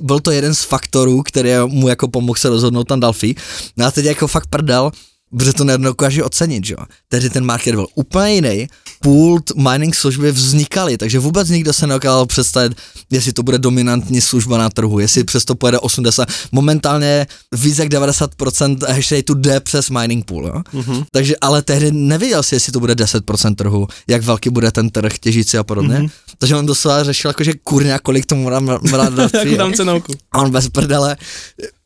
byl to jeden z faktorů, který mu jako pomohl se rozhodnout tam dal fee. No a teď jako fakt prdel, protože to nedokáže ocenit, že jo. Tehdy ten market byl úplně jiný, pooled mining služby vznikaly, takže vůbec nikdo se nedokázal představit, jestli to bude dominantní služba na trhu, jestli přes to pojede 80, momentálně víc jak 90% hash rateu jde přes mining pool, jo. Mm-hmm. Takže ale tehdy nevěděl si, jestli to bude 10% trhu, jak velký bude ten trh těžící a podobně. Mm-hmm. Takže on doslova řešil, jakože kurňa, kolik tomu dám, [LAUGHS] dám, dám Jakú tam cenovku? a on bez prdele,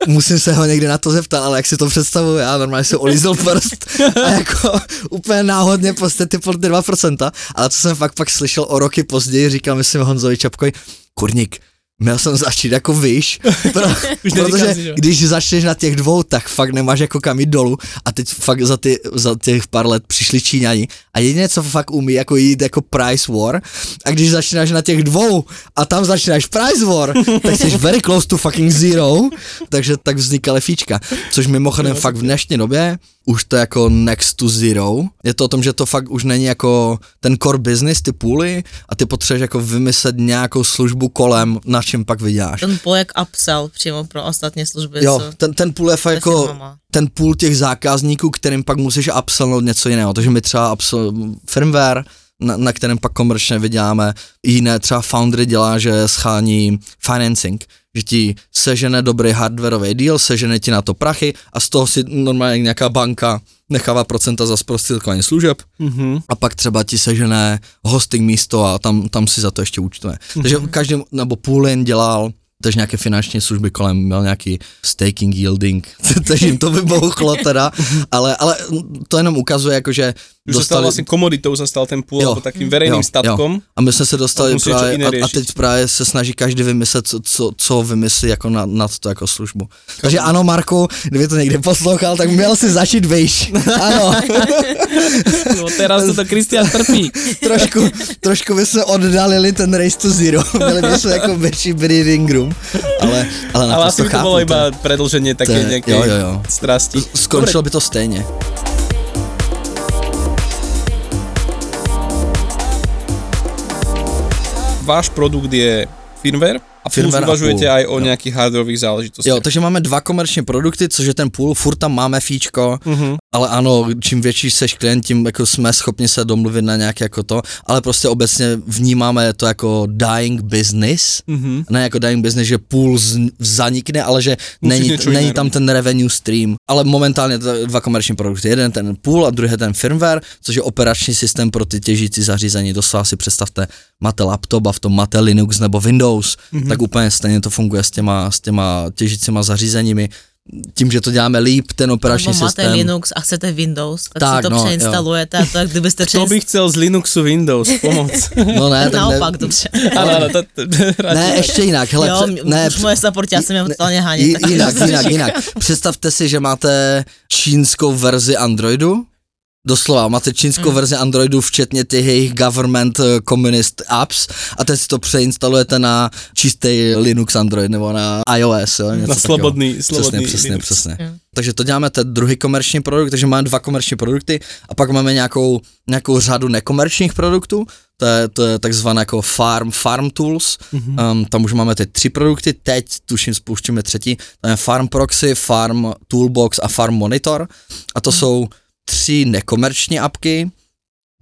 musím se ho někdy na to zeptat, ale jak si to představuju, já normálně si olízl prst a jako úplně náhodně prostě ty ty 2%, ale co jsem fakt pak slyšel o roky později, říkal myslím Honzovi Čapkovi, kurník, měl jsem začít jako výš, [LAUGHS] pro, protože si, když začneš na těch dvou, tak fakt nemáš jako kam jít dolů. A teď fakt za, ty, za těch pár let přišli Číňani. A jediné, co fakt umí, jako jít jako price war a když začínáš na těch dvou a tam začínáš price war, [LAUGHS] tak jsi very close to fucking zero, takže tak vznikaly fíčka, což mimochodem fakt v dnešní době už to jako next to zero. Je to o tom, že to fakt už není jako ten core business, ty půly a ty potřebuješ jako vymyslet nějakou službu kolem, na čem pak vyděláš. Ten pol jak upsell přímo pro ostatní služby. Jo, ten, ten půl je fakt jako firma má. ten půl těch zákazníků, kterým pak musíš upsellnout něco jiného. Takže my třeba upsell firmware, na, na kterém pak komerčně vyděláme. Jiné třeba Foundry dělá, že schání financing, že ti sežene dobrý hardwareový deal, sežene ti na to prachy a z toho si normálně nějaká banka nechává procenta za zprostředkování služeb Mhm. a pak třeba ti sežené hosting místo a tam, tam si za to ještě účtuje. Takže každý, nebo Poolin dělal takže nějaké finanční služby kolem, měl nějaký staking, yielding, [LAUGHS] takže jim to vybouchlo teda, ale, ale to jenom ukazuje, jako, že Už sa stal vlastne komoditou, sa stal ten pool, Jo. alebo takým verejným statkom. A my jsme se dostali A právě, a, a teď právě se snaží každý vymyslet, co, co, co vymyslí jako na, nad to jako službu. Takže ano, Marku, kdyby to někdy poslouchal, tak měl si začít vejš. Ano, [LAUGHS] No teraz to Kristian trpí. trošku, trošku by se oddalili ten race to zero. Měli by se jako větší breeding room. Ale, ale, Ale naprosto asi by to bolo to- iba predlženie také nejakej jo, jo, jo. strasti. Skončilo by to stejně. Váš produkt je firmware a plus uvažujete aj o jo. nejakých hardwareových záležitostiach. Jo, takže máme dva komerční produkty, což je ten půl, furt tam máme fíčko, Mhm. ale ano, čím větší seš klient, tím jako jsme schopni se domluvit na nějaké jako to, ale prostě obecně vnímáme to jako dying business, Mhm. ne jako dying business, že půl z, zanikne, ale že Musíš není, není tam ten revenue stream, ale momentálně to dva komerční produkty, jeden ten půl a druhý ten firmware, což je operační systém pro ty těžící zařízení, doslova si představte máte laptop a v tom máte Linux nebo Windows, Mhm. mm-hmm. tak úplně stejně to funguje s těma, s těma těžícíma zařízeními. Tím, že to děláme líp, ten operační Nebo máte systém. Linux a chcete Windows, tak, Tak, si to no, přeinstalujete a to jak kdybyste [LAUGHS] Kto by přeinst... chcel z Linuxu Windows? Pomoc. [LAUGHS] No ne, tak Naopak, ne, dobře. [LAUGHS] Áno, áno, to, to, ne, ještě jinak. Hele, jo, pře- ne, už moje support, já jsem je totálně hánět. Jinak, jinak, jinak. Představte si, že máte čínskou verzi Androidu, Doslova, máte čínskou Mm. verzi Androidu, včetně těch jejich government eh, communist apps a teď si to přeinstalujete na čistý Linux Android nebo na iOS. Jo, něco na takového. slobodný, Přesně, slobodný přesně, Linux. přesně. Jo. Takže to děláme ten druhý komerční produkt, takže máme dva komerční produkty a pak máme nějakou, nějakou řadu nekomerčních produktů, to je, to je takzvané jako farm, farm tools, mm-hmm. um, tam už máme teď tři produkty, teď tuším spouštíme třetí, to je farm proxy, farm toolbox a farm monitor a to mm. jsou tři nekomerční apky,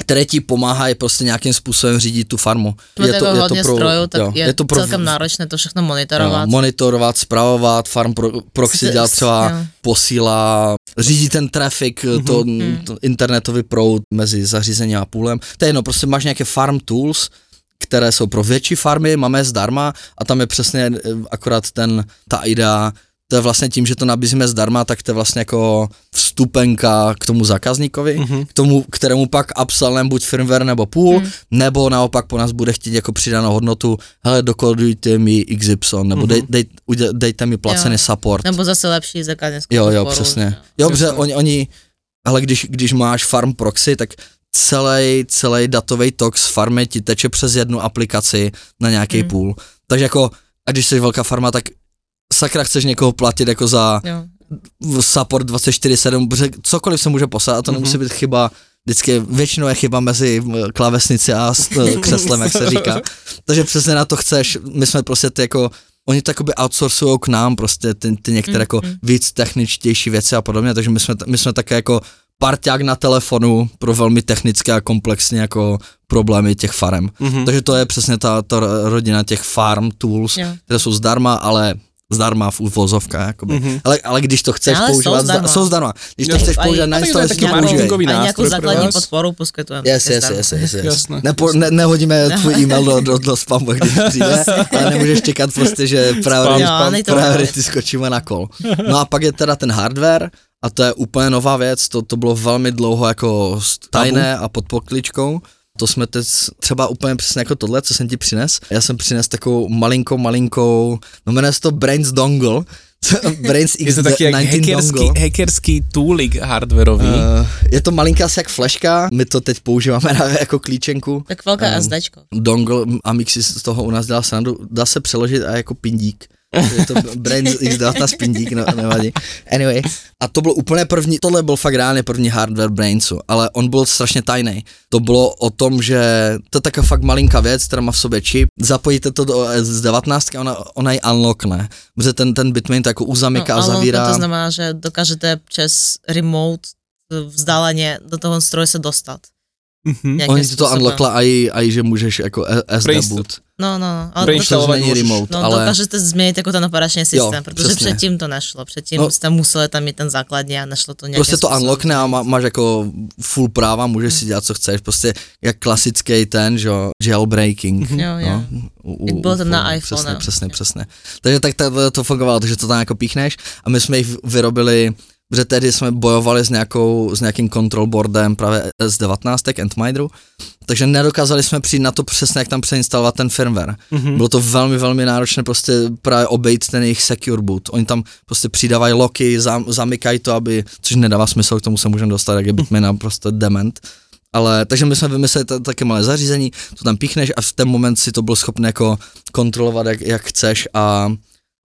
které ti pomáhají prostě nějakým způsobem řídit tu farmu. Máte to, jako hodně strojů, tak jo, je, je to pro, celkem náročné to všechno monitorovat. Jo, monitorovat, spravovat, farm pro, proxy dělat třeba jo. posílá, řídí ten trafik, mm-hmm. to, Mhm. to internetový proud mezi zařízením a půlem. To je jedno, prostě máš nějaké farm tools, které jsou pro větší farmy, máme je zdarma a tam je přesně eh, akorát ten, ta idea, to je vlastně tím, že to nabízíme zdarma, tak to je vlastně jako vstupenka k tomu zákazníkovi, Mhm. k tomu, kterému pak upsellem buď firmware nebo půl, Mhm. nebo naopak po nás bude chtít jako přidanou hodnotu, hele, dokodujte mi XY, nebo Mhm. dej, dej, uděl- dejte mi placený Jo. support. Nebo zase lepší zákaznickou Jo, jo, podporu, přesně. Jo, protože oni, oni, ale když, když máš farm proxy, tak celý, celý datový tok z farmy ti teče přes jednu aplikaci na nějaký Hmm. půl. Takže jako, a když jsi velká farma, tak sakra chceš někoho platit jako za Jo. support 24-7, protože cokoliv se může poslat a to Mhm. nemusí být chyba, vždycky většinou je chyba mezi eh, klávesnici a eh, [LAUGHS] křeslem, jak se říká. Takže přesně na to chceš, my jsme prostě ty jako, oni to jakoby outsourcují k nám prostě ty, ty některé jako Mhm. víc techničtější věci a podobně, takže my jsme, my jsme také jako parťák na telefonu pro velmi technické a komplexní jako problémy těch farem. Mhm. Takže to je přesně ta, ta rodina těch farm tools, Jo. které jsou zdarma, ale zdarma v uvozovkách, jakoby. Mhm. Ale, ale když to chceš Ale jsou používat, zda- zdarma. jsou zdarma. Když to Jo, chceš používat na instalaci, to Nějakou- používej. A nějakou základní podporu poskytujeme. Yes, yes, yes, yes, yes. Jasné, Nepo, ne, nehodíme tvůj e-mail do, do, do spamu, když [LAUGHS] přijde, ale nemůžeš čekat prostě, že právě, Jo, nej to právě vůbec. ty skočíme na kol. No a pak je teda ten hardware, a to je úplně nová věc, to, to bylo velmi dlouho jako tajné a pod pokličkou. To jsme teď třeba úplně přesně jako tohle, co jsem ti přines. Já jsem přines takovou malinkou, malinkou, no jmenuje se to Brains Dongle, [LAUGHS] Brains Je to taký jak X19 hackerský, hackerský toolik hardwareový. Uh, je to malinká asi jak fleška, my to teď používáme [LAUGHS] na, jako klíčenku. Tak velká Ehm, SDčko. Dongle a Mixi z toho u nás dělal srandu, dá se přeložit a jako pindík. Je to Brains X19 pindík, no, nevadí. Anyway, a to byl úplně první, tohle byl fakt reálně první hardware Brainsu, ale on byl strašně tajný. To bylo o tom, že to je taková fakt malinká věc, která má v sobě čip, zapojíte to do z 19 a ona, ona ji unlockne, protože ten, ten bitmain to jako uzamyká a ale zavírá. to znamená, že dokážete přes remote vzdáleně do toho stroje se dostat. Mhm. Nějakým Oni ti to unlockla a i, a i že můžeš jako SD Preinst- boot. No, no, no. Ale To není remote, No, ale... dokážete změnit jako ten operační systém, Jo, protože přesně. předtím to nešlo. Předtím No, jste museli tam mít ten základní a nešlo to nějakým Prostě to způsobem. unlockne a má, máš jako full práva, můžeš si dělat, co chceš, prostě jak klasický ten, že jo, jailbreaking. Jo, jo. No, u, Jak bylo to na phone, iPhone, Přesně, přesně, přesně. Takže tak to, to fungovalo, takže to tam jako píchneš a my jsme jich vyrobili, protože tehdy jsme bojovali s, nějakou, s nějakým control boardem právě S19 Antmicro, takže nedokázali jsme přijít na to přesně, jak tam přeinstalovat ten firmware. Mhm. Bylo to velmi, velmi náročné prostě právě obejít ten jejich secure boot. Oni tam prostě přidávají loky, zam, zamykají to, aby, což nedává smysl, k tomu se můžeme dostat, jak je Bitmain prostě dement. Ale, takže my jsme vymysleli ta- také malé zařízení, to tam píchneš a v ten moment si to byl schopný jako kontrolovat, jak, jak chceš a,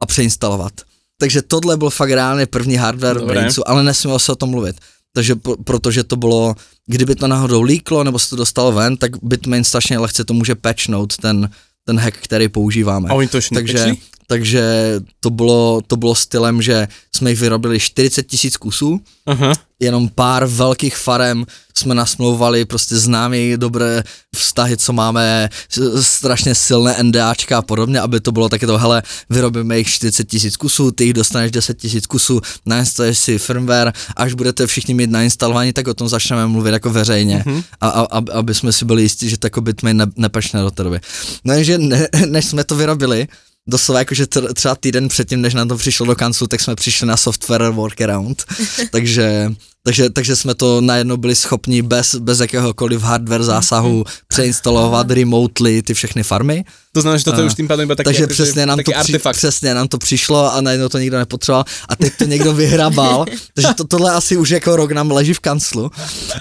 a přeinstalovat. Takže tohle byl fakt reálně první hardware Dobré. Brainsu, ale nesmělo se o tom mluvit. Takže pro, protože to bylo, kdyby to náhodou líklo nebo se to dostalo ven, tak Bitmain strašně lehce to může patchnout ten, ten hack, který používáme. A oni to ešte Takže? Takže to bylo, to bylo stylem, že jsme jich vyrobili 40 tisíc kusů, Aha. jenom pár velkých farem jsme nasmlouvali prostě známý dobré vztahy, co máme, strašně silné NDAčka a podobně, aby to bylo taky to, hele, vyrobíme jich 40 tisíc kusů, ty jich dostaneš 10 tisíc kusů, nainstaluješ si firmware, až budete všichni mít nainstalovaní, tak o tom začneme mluvit jako veřejně, mm-hmm. a, a, a, aby jsme si byli jistí, že to jako Bitmain ne, nepečne do té doby. No ne, [LAUGHS] než jsme to vyrobili, doslova jakože tr- třeba týden předtím, než nám to přišlo do kanclu, tak jsme přišli na software workaround, [LAUGHS] takže, takže, takže jsme to najednou byli schopni bez, bez jakéhokoliv hardware zásahu přeinstalovat remotely ty všechny farmy. To znamená, že toto je A- už tým pádom iba taký, takže akože, přesně nám, to při, přesně nám to přišlo a najednou to nikdo nepotřeboval. A teď to někdo vyhrabal, [LAUGHS] takže to, tohle asi už jako rok nám leží v kanclu,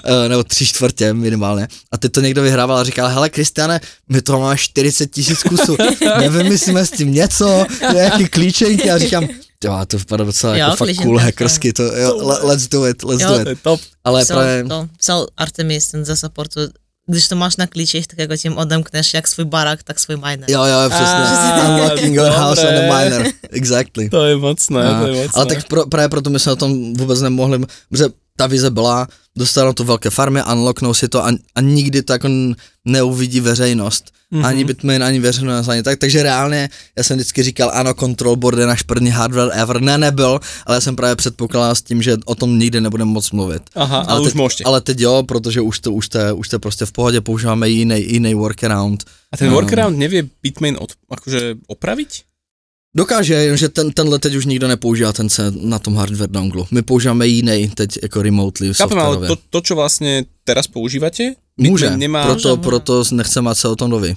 eh, nebo tři čtvrtě minimálně. A teď to někdo vyhrabal a říkal, hele Kristiane, my toho máme 40 tisíc kusů, [LAUGHS] nevymyslíme s tím něco, nějaký klíčenky. A říkám, jo, to vypadá docela Jo, jako fakt cool to- hackersky, to, jo, le- let's do it, let's Jo, do To it. je top. Ale psal, právě, to, psal Artemis ten ze supportu, když to máš na klíčích, tak jako tím odemkneš jak svůj barák, tak svůj miner. jo, jo, přesně, unlocking your house on a miner, exactly. To je mocné, to je mocné. ale tak pro, právě proto my jsme o tom vůbec nemohli, protože ta vize byla, dostanou to velké farmy, unlocknou si to a, a nikdy to jako neuvidí veřejnost. Mm-hmm. Ani Bitmain, ani veřejnost, ani tak. Takže reálně, já jsem vždycky říkal, ano, control board je náš první hardware ever. Ne, nebyl, ale já jsem právě předpokládal s tím, že o tom nikdy nebudeme moc mluvit. Aha, ale, už teď, môžete. Ale teď jo, protože už to, už to, už to prostě v pohodě, používáme jiný, jiný workaround. A ten No. workaround nevie Bitmain od, akože opraviť? Dokáže, jenže ten, tenhle teď už nikdo nepoužívá ten se na tom hardware donglu. My používáme jiný teď jako remotely Chápem, ale to, to, čo vlastne teraz používate, Může, nemá... proto, Může, proto nechceme, ať se o tom doví.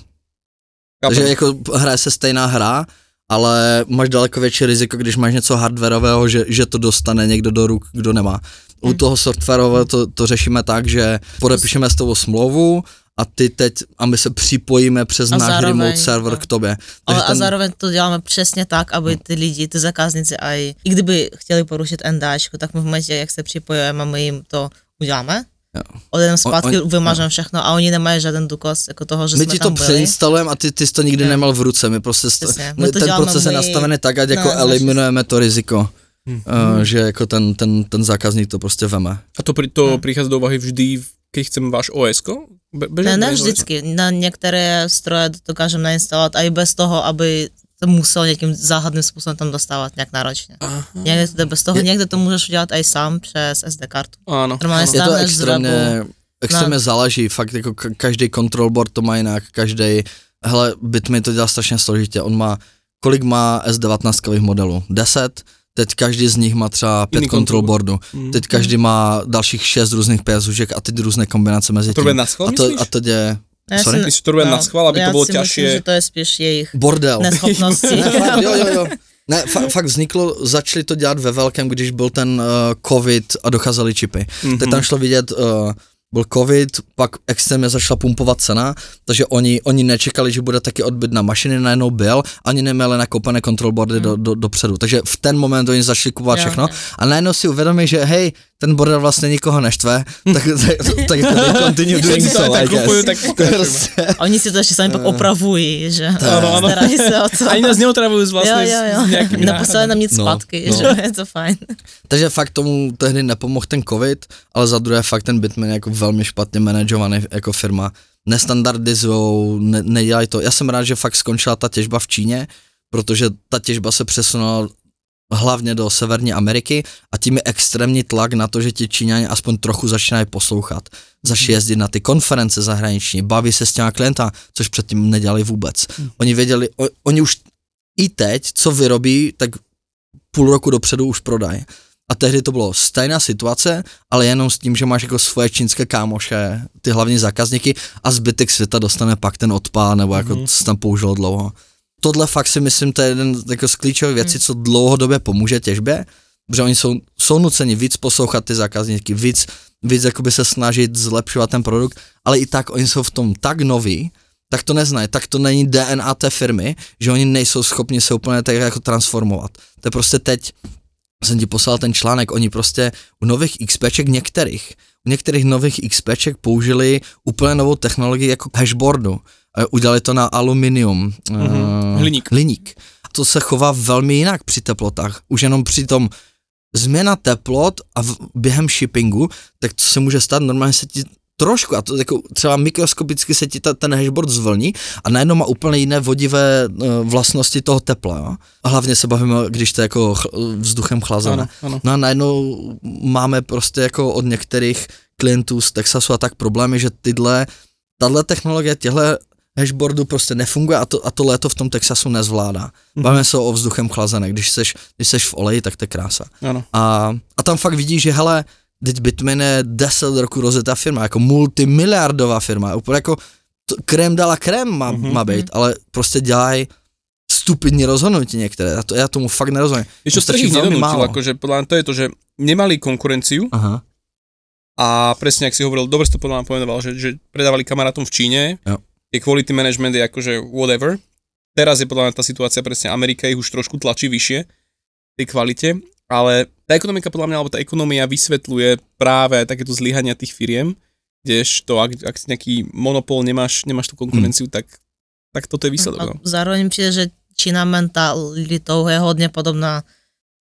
Chápem. Takže jako hraje se stejná hra, ale máš daleko větší riziko, když máš něco hardwareového, že, že to dostane někdo do ruk, kdo nemá. U Hmm. toho softwarového to, to řešíme tak, že podepíšeme s tebou smlouvu a ty teď, a my se připojíme přes A náš zároveň, remote server no. k tobě. Ale Takže a zároveň to děláme přesně tak, aby ty lidi, ty zákazníci, aj, i kdyby chtěli porušit NDAčku, tak my v momentě, jak se připojujeme, a my jim to uděláme. Jo. Odjedeme zpátky, on- vymažeme všechno a oni nemají žádný důkaz jako toho, že my jsme ti to přeinstalujeme a ty, ty jsi to nikdy Jo. neměl v ruce, my prostě st- Přesně. my ten proces je my- nastavený tak, ať jako Ne, eliminujeme to riziko, Hm. uh, že jako ten, ten, ten zákazník to prostě veme. A to, to Hm. prichádza do úvahy vždy, keď chcem váš OS-ko? Be, beže, Ne, ne vždycky. Na některé stroje dokážeme nainstalovat i bez toho, aby to musel nějakým záhadným způsobem tam dostávat nějak náročně. Aha. Někde to bez toho, Je- někde to můžeš udělat i sám přes SD kartu. Áno. Normálně áno. Je to extrémně, extrémně záleží, fakt jako ka- každý control board to má jinak, každý, hele, Bitmain to dělá strašně složitě, on má, kolik má S19 modelů? 10? Teď každý z nich má třeba pět Jiný control boardů. Mm. Teď každý má dalších šest různých PSUček a teď různé kombinace mezi To robí tím. na schvál, A to, myslíš? a to je Já Sorry? si- Myslíš, že to robí na schvál, aby já to bylo si myslím, že to je spíš jejich bordel. neschopnosti. [LAUGHS] Ne, fakt, jo, jo, jo. [LAUGHS] Ne, fa- fakt vzniklo, začali to dělat ve velkém, když byl ten uh, covid a docházely čipy. Mhm. Mm-hmm. Teď tam šlo vidět, uh, byl covid, pak extrémně začala pumpovat cena, takže oni, oni nečekali, že bude taky odbyt na mašiny, najednou byl, ani neměli nakoupené control boardy do, do, dopředu. Takže v ten moment oni začali kupovat Jo, všechno jo. a najednou si uvědomí, že hej, ten bordel vlastně nikoho neštve, tak, [LAUGHS] tak, tak jako continue doing so, tak I guess. [LAUGHS] prostě- Oni si to ještě sami pak opravují, že Áno, áno. starají se o to. Ani nás neotravujú s jo, vlastne jo, jo. Neposlali nám nic No, zpátky, no. že je to fajn. Takže fakt tomu tehdy nepomohl ten covid, ale za druhé fakt ten Bitmain je jako velmi špatně manažovaný jako firma. Nestandardizujou, ne, nedělají to. Já jsem rád, že fakt skončila ta těžba v Číně, protože ta těžba se přesunula hlavně do Severní Ameriky a tím je extrémní tlak na to, že ti Číňani aspoň trochu začínají poslouchat. Začali jezdit na ty konference zahraniční, baví se s těma klienta, což předtím nedělali vůbec. Oni věděli, o, oni už i teď, co vyrobí, tak půl roku dopředu už prodají. A tehdy to bylo stejná situace, ale jenom s tím, že máš jako svoje čínské kámoše, ty hlavní zákazníky a zbytek světa dostane pak ten odpad, nebo jako mm-hmm. se tam použilo dlouho. Tohle fakt si myslím, to je jeden jako z klíčových věcí, co dlouhodobě pomůže těžbě, protože oni jsou, jsou nuceni víc poslouchat ty zákazníky, víc, víc jakoby se snažit zlepšovat ten produkt, ale i tak oni jsou v tom tak noví, tak to neznají, tak to není DNA té firmy, že oni nejsou schopni se úplně tak jako transformovat. To je prostě teď, jsem ti poslal ten článek, oni prostě u nových XPček některých, u některých nových XPček použili úplně novou technologii jako hashboardu. Eh, Udělali to na aluminium. Mhm, eh, hliník. hliník. to se chová velmi jinak při teplotách. Už jenom při tom změna teplot a v, během shippingu, tak co se může stát, normálně se ti trošku, a to jako třeba mikroskopicky se ti ta, ten hashboard zvlní a najednou má úplně jiné vodivé uh, vlastnosti toho tepla. Jo? A hlavně se bavíme, když to je jako ch, vzduchem chlazené. No a najednou máme prostě jako od některých klientů z Texasu a tak problémy, že tyhle, tahle technologie těhle hashboardu prostě nefunguje a to, a to léto v tom Texasu nezvládá. Bavíme se o vzduchem chlazené, když seš, když seš v oleji, tak to je krása. Áno. A, a tam fakt vidíš, že hele, teď Bitmain je 10 roku rozjetá firma, jako multimiliardová firma, úplně jako to, krém dala krém má, Mhm. mm-hmm. má být, ale prostě dělají stupidní rozhodnutí některé, já, to, já tomu fakt nerozumím. Vieš čo, Stačí trh ich veľmi nedonútil, málo. akože podľa to je to, že nemali konkurenciu Aha, a presne, ak si hovoril, dobre si to podľa mňa pomenoval, že, že predávali kamarátom v Číne, Jo. Je quality management je akože whatever. Teraz je podľa mňa tá situácia presne, Amerika ich už trošku tlačí vyššie v tej kvalite, ale tá ekonomika podľa mňa, alebo tá ekonomia vysvetľuje práve takéto zlyhania tých firiem, kdežto ak, ak si nejaký monopol, nemáš, nemáš tú konkurenciu, tak, tak toto je výsledok. A No. zároveň přijde, že Čína mentalitou je hodně podobná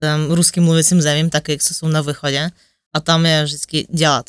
těm ruským mluvícím zemím, taky jak jsou na východě. A tam je vždycky dělat,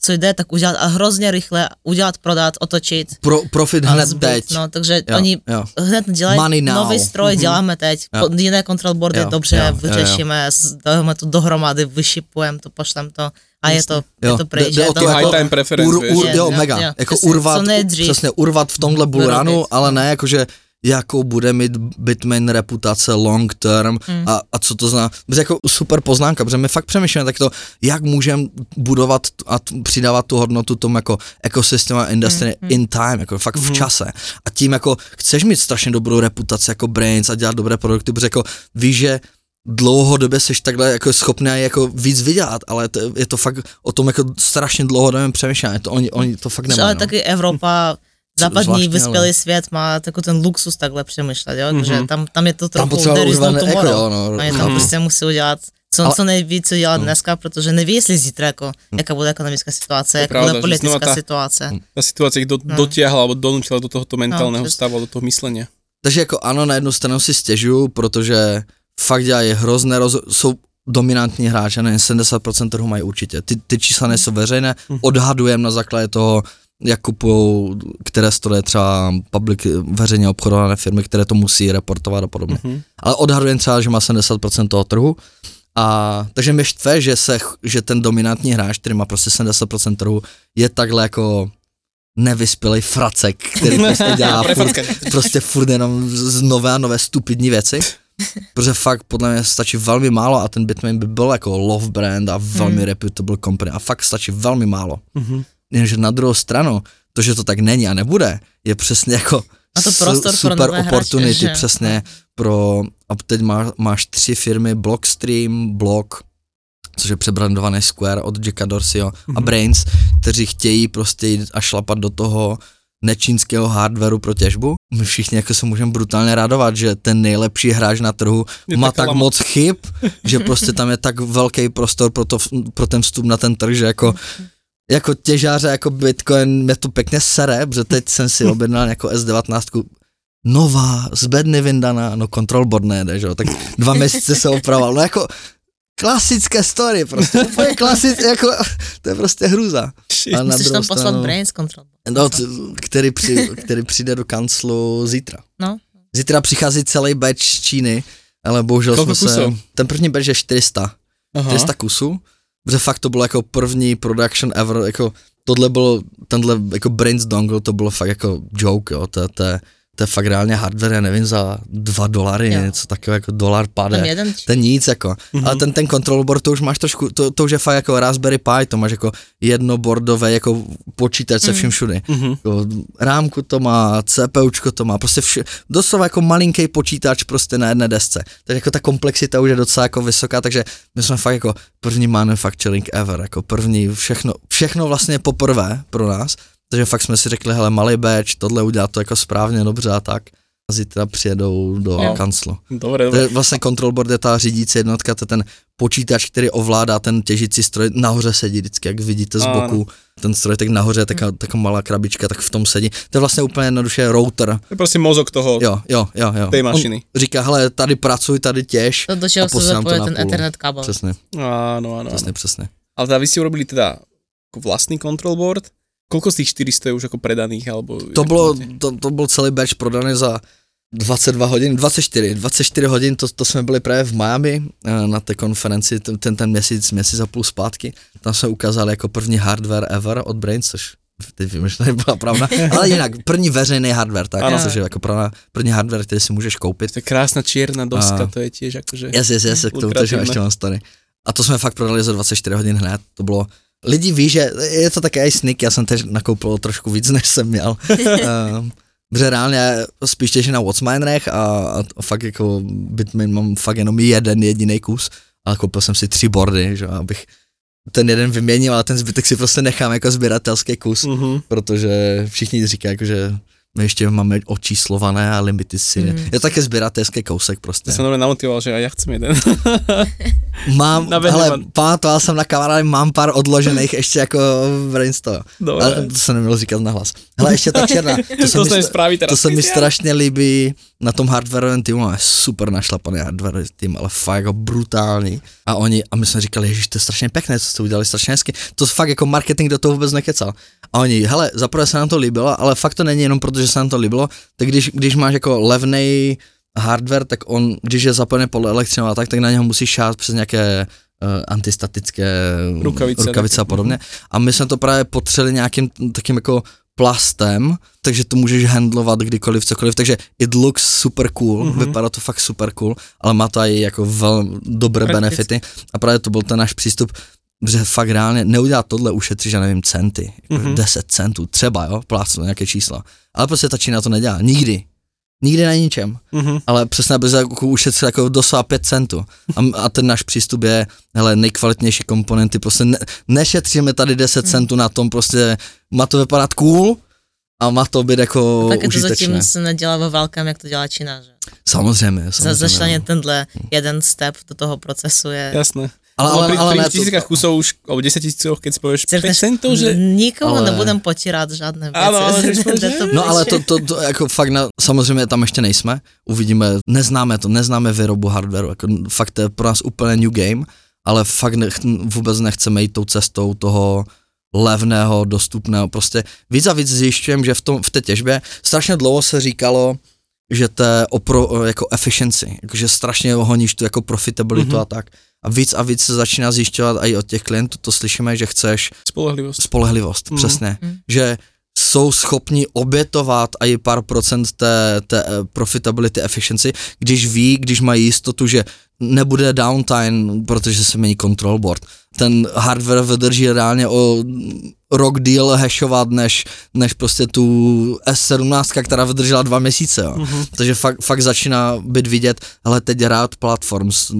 co, jde, tak udělat a hrozně rychle udělat, prodat, otočit. Pro, profit hned zbyt. teď. No, takže jo, oni jo. hned dělají Money now. nový stroj, Mhm. děláme teď, Jo. jiné control boardy, Jo, dobře, jo, jo, jo. vyřešíme, s- dáme to dohromady, vyšipujeme to, pošlem to a je to, je Jo, to pryč. jde- jde je o to jako time preference, Ur, ur, Je, jo, jo, mega. jo. Jako Přesně, urvat, přesně urvat v tomhle bullrunu, vyrobit. ale ne jakože jakou bude mít Bitmain reputace long term Hmm. a, a co to znamená. Protože jako super poznámka, protože my fakt přemýšlíme tak to, jak můžeme budovat a t- přidávat tu hodnotu tomu jako ekosystému a industry Hmm, in time, jako fakt v čase. A tím jako chceš mít strašně dobrou reputaci jako brains a dělat dobré produkty, protože jako víš, že dlouhodobě jsi takhle jako schopný jako víc vydělat, ale to, je to fakt o tom jako strašně dlouhodobém přemýšlení, to oni, oni to fakt nemají. ale no. taky Evropa, [LAUGHS] západní vyspělý ale- svět má takový ten luxus takhle přemýšlet, jo? Takže Mhm. tam, tam je to tam trochu potřeba there is no jako tomorrow. no, Oni tam Mhm. prostě musí udělat co, Ale- co nejvíc udělat No. dneska, protože neví, jestli zítra, jako, jaká bude ekonomická situace, je jaká pravda, bude že politická tá- situace. Tá situácia ich do, No. dotiahla alebo donútila do tohoto mentálneho přesně. stavu, do toho myslenia. Takže jako ano, na jednu stranu si stěžuju, protože fakt dělají hrozné roz... jsou dominantní hráče, ne 70% trhu mají určitě. Ty, ty čísla nejsou veřejné, odhadujeme na základě toho, jak kupují, které stroje třeba public, veřejně obchodované firmy, které to musí reportovat a podobně. Mhm. Ale odhadujeme třeba, že má 70% toho trhu. A takže mě štve, že, se, že ten dominantní hráč, který má prostě 70% trhu, je takhle jako nevyspělý fracek, který [LAUGHS] prostě dělá furt, prostě furt jenom z nové a nové stupidní věci. Protože fakt podle mě stačí velmi málo a ten Bitmain by byl jako love brand a velmi Hmm. reputable company a fakt stačí velmi málo. Mhm. Jenže na druhou stranu, to, že to tak není a nebude, je přesně jako A to su- prostor pro super nové hráče, opportunity, že? přesně pro, a teď má, máš tři firmy, Blockstream, Block, což je přebrandovaný Square od Jacka Dorseyho a Mhm. Brains, kteří chtějí prostě jít a šlapat do toho nečínského hardwareu pro těžbu. My všichni jako se můžeme brutálně radovat, že ten nejlepší hráč na trhu Je má tak lama. moc chyb, že prostě tam je tak velký prostor pro, to, pro ten vstup na ten trh, že jako jako těžáře, jako Bitcoin, mě to pěkně sere, protože teď jsem si objednal jako S19 nová, z bedny vyndaná, no control board nejde, že jo, tak dva měsíce se opravoval, no jako klasické story, prostě úplně klasické, jako, to je prostě hruza. A na Musíš tam poslat stranu- brains control. No, který, při, který přijde do kanclu zítra. No. Zítra přichází celý batch z Číny, ale bohužel Koľko jsme kusov? se, ten první batch je 400, Aha. 400 kusů, protože fakt to bylo jako první production ever, jako tohle bylo, tenhle jako Brains Dongle, to bylo fakt jako joke, jo, to, to, to je fakt reálně hardware, já nevím, za dva dolary, Jo. něco takového jako dolar pade. To je nic jako, Mhm. mm-hmm. ale ten, ten control board, to už máš trošku, to, to už je fakt jako Raspberry Pi, to máš jako jednobordové jako počítač se vším všudy. Mhm. Jako rámku to má, CPUčko to má, prostě vše, doslova jako malinký počítač prostě na jedné desce. Takže jako ta komplexita už je docela jako vysoká, takže my jsme fakt jako první manufacturing ever, jako první všechno, všechno vlastně poprvé pro nás. Takže fakt jsme si řekli, hele, malý batch, tohle udělat to jako správně, dobře a tak. zítra přijedou do Jo. kanclu. Dobre, To dobre. je vlastně control board je ta řídící jednotka, to je ten počítač, který ovládá ten těžící stroj, nahoře sedí vždycky, jak vidíte z boku, ten stroj tak nahoře je taká, taká malá krabička, tak v tom sedí. To je vlastně úplně jednoduše router. To je proste mozog toho, Jo, jo, jo, jo. tej On mašiny. říká, hele, tady pracuj, tady těž. To, do A čeho zapoje na ten. Ethernet kábel. Přesně, Áno, áno, áno. přesně, přesně. Ale teda vy ste urobili teda ako vlastný control board. Koľko z tých 400 je už ako predaných, alebo... To bylo, to, to byl celý batch prodaný za 22 hodin, 24, 24 hodin, to, to jsme byli právě v Miami eh, na té konferenci, ten, ten, ten měsíc, měsíc a půl zpátky, tam jsme ukázali jako první hardware ever od Brains, což teď vím, že to nebyla pravda, [LAUGHS] ale jinak, první veřejný hardware, tak, Ano. což je jako pravda, první hardware, který si můžeš koupit. To je krásna čierna doska, A- to je tiež akože... Yes, yes, yes, k tomu to, že ještě mám story. A to jsme fakt prodali za 24 hodin hned, to bylo, lidi ví, že je to také i sneak, já jsem teď nakoupil trošku víc, [LAUGHS] než jsem měl. um, [LAUGHS] Protože reálně spíš těžím na Watchminerech a, a fakt jako Bitmain mám fakt jenom jeden jediný kus, ale koupil jsem si tři boardy, že abych ten jeden vyměnil, ale ten zbytek si prostě nechám jako sběratelský kus, Mhm. protože všichni říkají, jako, že my ještě máme očíslované a limity si. Mm. Je to také sběratelský kousek prostě. Ja som normálne namotivoval, že aj ja chcem jeden. [LAUGHS] Mám, ale pamatoval jsem na kamarády, mám pár odložených ještě jako v brainstorm. Dobre. Ale to se nemělo říkat nahlas. Hele, ještě ta černá, [LAUGHS] to se to mi, sa mi stra- spraví teraz. to se mi strašně líbí na tom hardwareovém týmu, máme super našlapaný hardware tým, ale fakt jako brutální. A oni, a my jsme říkali, že to je strašně pěkné, co jste udělali strašně hezky. To fakt jako marketing do toho vůbec nekecal. A oni, hele, zaprvé se nám to líbilo, ale fakt to není jenom proto, že se nám to líbilo, tak když, když máš jako levnej hardware, tak on, když je zapojený podle elektřinou a tak, tak na něho musíš šát přes nějaké uh, antistatické Rukavice, rukavice a podobně. A my jsme to právě potřeli nějakým takým jako plastem, takže to můžeš handlovat kdykoliv, cokoliv, takže it looks super cool, Mhm. mm-hmm. vypadá to fakt super cool, ale má to i jako velmi dobré benefity a právě to byl ten náš přístup, že fakt reálně neudělat tohle, ušetříš, já nevím, centy, jako Mhm. 10 centů, třeba, jo, plácnu nějaké čísla, ale prostě ta Čína to nedělá, nikdy, nikdy na ničem, Mhm. ale přesně aby jako ušetřil jako doslova 5 centů. A, a ten náš přístup je, hele, nejkvalitnější komponenty, prostě ne, nešetříme tady 10 Hmm. centů na tom, prostě má to vypadat cool a má to být jako Také to užitečné. zatím se nedělá ve velkém, jak to dělá Čína. Že? Samozřejmě, Za samozřejmě. zašlenie no. tenhle jeden step do toho procesu je... Jasné. Ale, ale, pri, ale, pri tisíckach kusov už, alebo 10 tisícoch, keď si povieš 5 Řekneš, centov, že... Nikomu Ale- nebudem potírat žádné věci. Ano, ale [LAUGHS] povíš, to No ale to, to, to jako fakt, na, samozřejmě tam ještě nejsme, uvidíme, neznáme to, neznáme výrobu hardwareu, jako fakt to je pro nás úplně new game, ale fakt nech, vůbec nechceme jít tou cestou toho levného, dostupného, prostě víc a víc zjišťujeme, že v, tom, v té těžbě strašně dlouho se říkalo, že to je o pro, jako efficiency, jakože strašně honíš tu jako profitabilitu Mhm. a tak. A víc a víc se začíná zjišťovat a i od těch klientů to slyšíme, že chceš Spolehlivosť. spolehlivost, Mhm. přesně. Mhm. Že jsou schopni obětovat i pár procent té, té eh, profitability efficiency, když ví, když mají jistotu, že nebude downtime, protože se mění control board. Ten hardware vydrží reálně o rok díl hashovat, než, než prostě tu S17, která vydržela dva měsíce. Jo. Mhm. Takže fakt, fakt začíná být vidět, ale teď rád Platforms,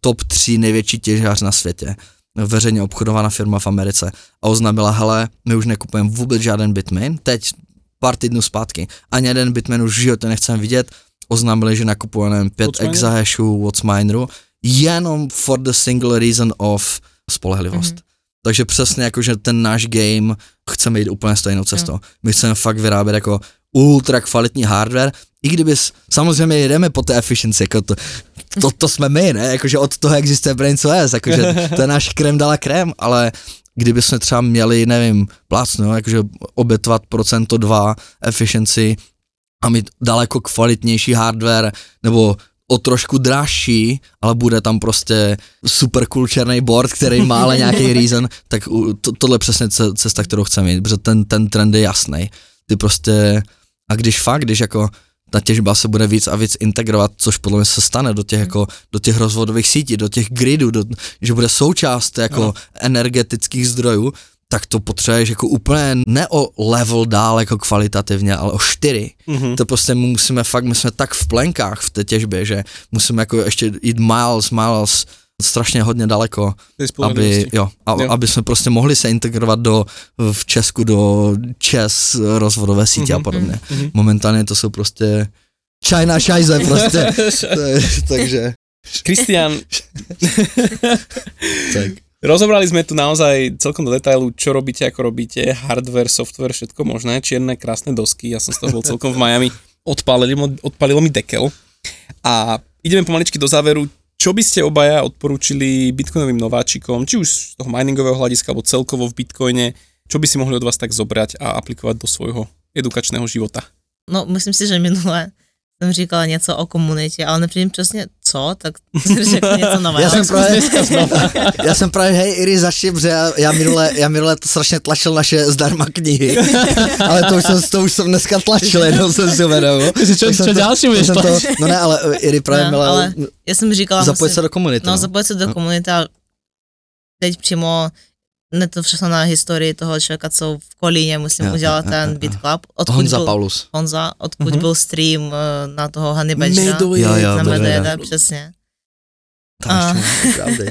top 3 největší těžář na světě, veřejně obchodovaná firma v Americe a oznámila, hele, my už nekupujeme vůbec žádný Bitmain, teď pár týdnů zpátky, ani jeden Bitmain už v životě nechceme vidět, oznámili, že nakupujeme 5 Watchminer? exahashů Watchmineru, jenom for the single reason of spolehlivost. Mhm. Takže přesně jako, že ten náš game chceme jít úplně stejnou cestou. My chceme fakt vyrábět jako ultra kvalitní hardware, i kdyby, samozřejmě jedeme po té efficiency, jako to, to, to jsme my, ne, jakože od toho existuje BrainOS, jakože [LAUGHS] to je náš krem dala krem, ale kdyby jsme třeba měli, nevím, plácnu, jo, jakože obětovat procento dva efficiency a mít daleko kvalitnější hardware, nebo o trošku dražší, ale bude tam prostě super cool černý board, který má ale [LAUGHS] nějaký reason, tak to, tohle je přesně ce- cesta, kterou chceme jít, protože ten, ten trend je jasný. Ty prostě, a když fakt, když jako ta těžba se bude víc a víc integrovat, což podle mě se stane do těch, jako, do těch rozvodových sítí, do těch gridů, do, že bude součást jako Ano. energetických zdrojů, tak to potřebuješ jako úplně ne o level dál jako kvalitativně, ale o čtyři. Mhm. To prostě my musíme fakt, my jsme tak v plenkách v té těžbě, že musíme jako ještě jít miles, miles, strašně hodně daleko, aby, jo, a, Jo. aby jsme prostě mohli se integrovat do, v Česku do ČES rozvodové sítě Mhm, a podobně. Mhm. Momentálně to jsou prostě China šajze prostě. To [LAUGHS] je, [LAUGHS] takže, Kristian, [LAUGHS] tak. Rozobrali sme tu naozaj celkom do detailu, čo robíte, ako robíte, hardware, software, všetko možné, čierne, krásne dosky, ja som z toho bol celkom v Miami, odpálilo, mi- odpálilo mi dekel. A ideme pomaličky do záveru, čo by ste obaja odporúčili bitcoinovým nováčikom, či už z toho miningového hľadiska, alebo celkovo v bitcoine, čo by si mohli od vás tak zobrať a aplikovať do svojho edukačného života? No, myslím si, že minule jsem říkala něco o komunitě, ale nepřijím přesně co, tak [LAUGHS] řekni něco nového. Já jsem právě, [LAUGHS] já jsem právě, hej Iri, začni, protože já, já, minule, já minule to strašně tlačil naše zdarma knihy, [LAUGHS] ale to už jsem, to už jsem dneska tlačil, jenom jsem si uvědomil. Tak jsem čo to- tak budeš to? No ne, ale uh, Iri právě No, měla ale já jsem říkala, zapojit se do komunity. No, zapojit se do No. komunity a teď přímo ne to všechno na historii toho člověka, co v Kolíně, musím Jo, udělat jo, ten jo. Beat Club. Odkud Honza byl, Paulus. Honza, odkud Mhm. byl stream eh, na toho Hany Bečka. Jo, na Medojeda. Přesně. Tam A- ještě.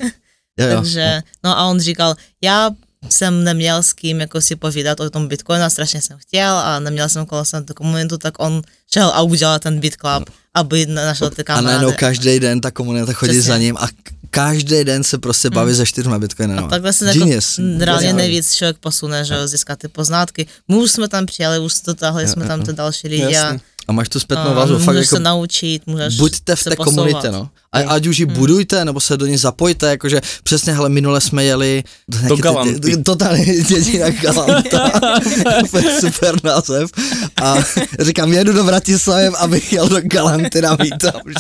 [LAUGHS] Takže, no a on říkal, já jsem neměl s kým jako si povídat o tom Bitcoinu a strašně jsem chtěl a neměl jsem kolem sebe tu komunitu, tak on šel a udělal ten Beat Club, aby našel ty A najednou kamarády. každý den ta komunita chodí Přesně. za ním a každý den se prostě baví se čtyřma bitcoinama. A takhle se jako reálně nejvíc člověk posune, že jo, získat ty poznátky. My už jsme tam přijali, už to tahli jsme tam ty další lidi a, Jasně. A máš tu zpětnou vazbu, fakt můžeš jako se naučit, můžeš buďte v se té posouvat. komunitě, no. A, ať už ji budujte, nebo se do ní zapojte, jakože přesně, hele, minule jsme jeli Do Galanty. Totálně děti Galanta. [LAUGHS] Super název. A říkám, jedu do Bratislavy, abych jel do Galanty na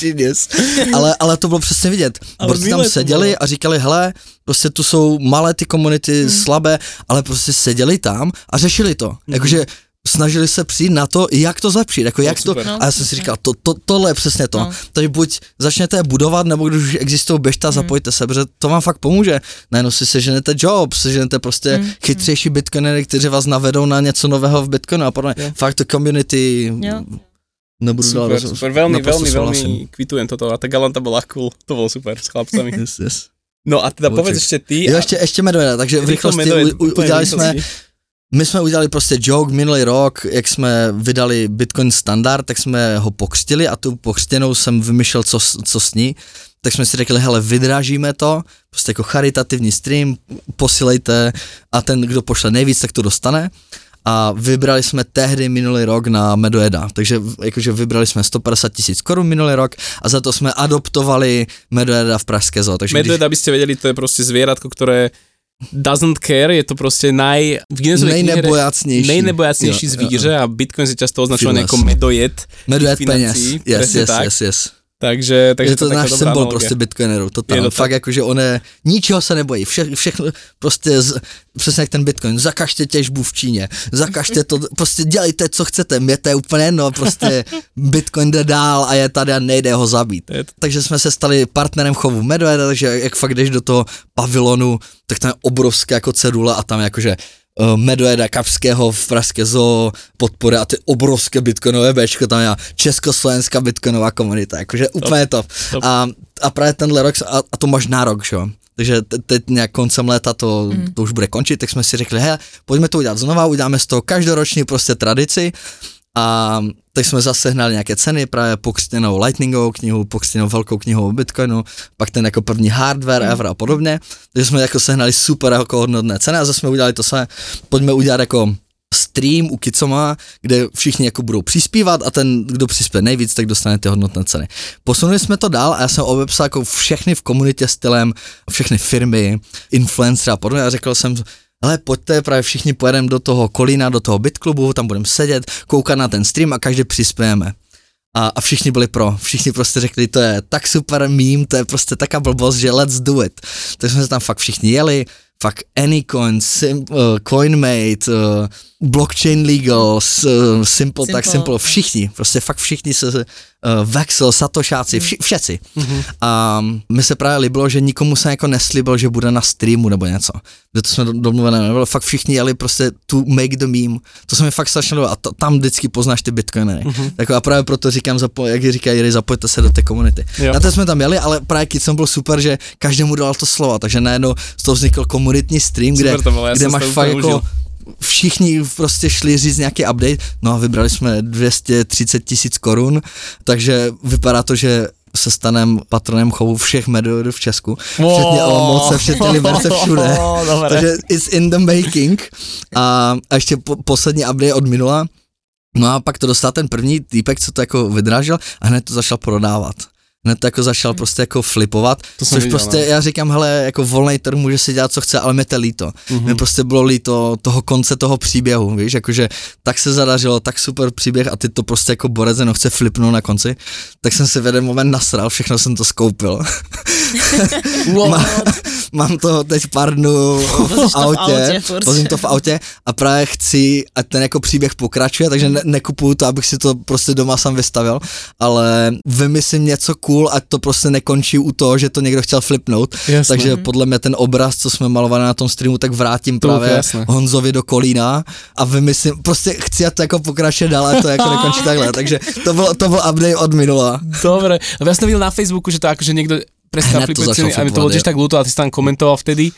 genius. Ale, ale to bylo přesně vidět. Borci tam seděli a říkali, hele, prostě tu jsou malé ty komunity, Hmm. slabé, ale prostě seděli tam a řešili to. Mhm. Jakože snažili se přijít na to, jak to zlepšit, jako jak to, a já jsem si říkal, to, to, tohle je přesně to. No. Takže buď začněte budovat, nebo když už existují, běžte Hmm. a zapojte se, protože to vám fakt pomůže. Najednou si seženete job, seženete prostě Hmm. chytřejší bitcoinery, kteří vás navedou na něco nového v bitcoinu a podobně. Jo. Fakt to community, Jo. nebudu dál Super, roz- super, veľmi, veľmi souhlasím. kvitujem toto a tá Galanta bola cool, to bolo super s chlapcami. Yes, yes. No a teda Vůček. povedz ešte ty. Jo, a- ještě, ještě Medveda, takže v rychlosti u, udělali jsme. My jsme udělali prostě joke minulý rok, jak jsme vydali Bitcoin standard, tak jsme ho pokřtili a tu pokřtěnou jsem vymyšlel, co, co s ní. Tak jsme si řekli, hele, vydražíme to, prostě jako charitativní stream, posílejte a ten, kdo pošle nejvíc, tak to dostane. A vybrali jsme tehdy minulý rok na Medojeda, takže jakože vybrali jsme 150 tisíc korun minulý rok a za to jsme adoptovali Medojeda v Pražské zoo. Takže když, Medved, aby ste vedeli, to je proste zvieratko, ktoré doesn't care, je to proste naj... V nejnebojacnější. Nejnebojacnejší Jo, jo, zvíře a Bitcoin je často označovaný Fearless. ako medojed. Medved tých peněz. Yes, yes, tak. yes, yes. Takže, takže je to, je taká náš symbol analogia. prostě bitcoinerů, to Je tam. to Fakt jako, že on je, ničeho se nebojí, vše, všechno, prostě z, přesně jak ten bitcoin, zakažte těžbu v Číně, zakažte to, prostě dělejte, co chcete, mě to je úplně jedno, prostě bitcoin jde dál a je tady a nejde ho zabít. To- Takže jsme se stali partnerem chovu Medveda, takže jak fakt jdeš do toho pavilonu, tak tam je obrovské jako cedule a tam jakože Medveda Kapského v Pražské zoo podpory a ty obrovské bitcoinové bečko, tam je československá bitcoinová komunita, jakože úplně top. top. A, a právě tenhle rok, a, a to máš nárok, že jo. Takže te- teď nějak koncem léta to, mm. to už bude končit, tak jsme si řekli, hele, pojďme to udělat znova, uděláme z toho každoroční prostě tradici a tak jsme zase hnali nějaké ceny, právě pokřtěnou Lightningovou knihu, pokřtěnou velkou knihu o Bitcoinu, pak ten jako první hardware ever a podobně, takže jsme jako sehnali super jako hodnotné ceny a zase jsme udělali to samé, pojďme udělat jako stream u Kicoma, kde všichni jako budou přispívat a ten, kdo přispěje nejvíc, tak dostane ty hodnotné ceny. Posunuli jsme to dál a já jsem obepsal jako všechny v komunitě stylem, všechny firmy, influencer a podobně. A řekl jsem, ale pojďte, právě všichni pojedeme do toho kolína, do toho bytklubu, tam budeme sedět, koukat na ten stream a každý přispějeme. A, a všichni byli pro, všichni prostě řekli, to je tak super meme, to je prostě taká blbost, že let's do it. Takže jsme se tam fakt všichni jeli, fakt Anycoin, Sim, uh, CoinMate, uh, Blockchain Legal, s, uh, Simple, tak Simple, Simple, no. všichni, prostě fakt všichni se, uh, Vexel, Satošáci, vši, všetci. Mhm. A mi se právě líbilo, že nikomu se jako neslíbil, že bude na streamu nebo něco. Že to jsme do- domluvené nebylo, fakt všichni jeli prostě to make the meme. To se mi fakt strašně líbilo a to, tam vždycky poznáš ty bitcoinery. Mhm. Jako a právě proto říkám, zapo, jak říkají, Jiry, zapojte se do té komunity. Jo. Na to jsme tam jeli, ale právě Kicom byl super, že každému dal to slovo, takže najednou z toho vznikl komunitní stream, kde, Super kde som si máš fakt jako užil. Všichni prostě šli říct nějaký update, no a vybrali jsme 230 tisíc korun, takže vypadá to, že se stanem patronem chovu všech medoidů v Česku, včetně Olomouce, včetně Liberce všude. [LAUGHS] Dobre. Takže it's in the making. A, a ještě po, poslední update od minula. No a pak to dostal ten první týpek, co to jako vydrážel a hned to začal prodávat. Hned to jako začal prostě jako flipovat, To což viděl, prostě no. já říkám, hele, jako volný trh může si dělat, co chce, ale mě to líto. Mhm. Mm-hmm. Mě prostě bylo líto toho konce toho příběhu, víš, jakože tak se zadařilo, tak super příběh a ty to prostě jako borec jenom chce flipnout na konci, tak jsem si v jeden moment nasral, všechno jsem to skoupil. [LAUGHS] [LAUGHS] Má, mám to teď pár dnů v [LAUGHS] Vozíš to v autě, vozím to v autě a právě chci, ať ten jako příběh pokračuje, takže ne, nekupuju to, abych si to prostě doma sám vystavil, ale vymyslím něco cool, ať to prostě nekončí u toho, že to někdo chtěl flipnout, Jasné. takže podle mě ten obraz, co jsme malovali na tom streamu, tak vrátím To právě jasné. Honzovi do kolína a vymyslím, prostě chci, ať to jako pokračuje dál, ať to jako nekončí [LAUGHS] takhle, takže to byl, to byl update od minula. Dobre, lebo ja som videl na Facebooku, že to akože niekto presne flipuje začal ceny a mi to bolo tiež tak ľúto a ty si tam komentoval vtedy.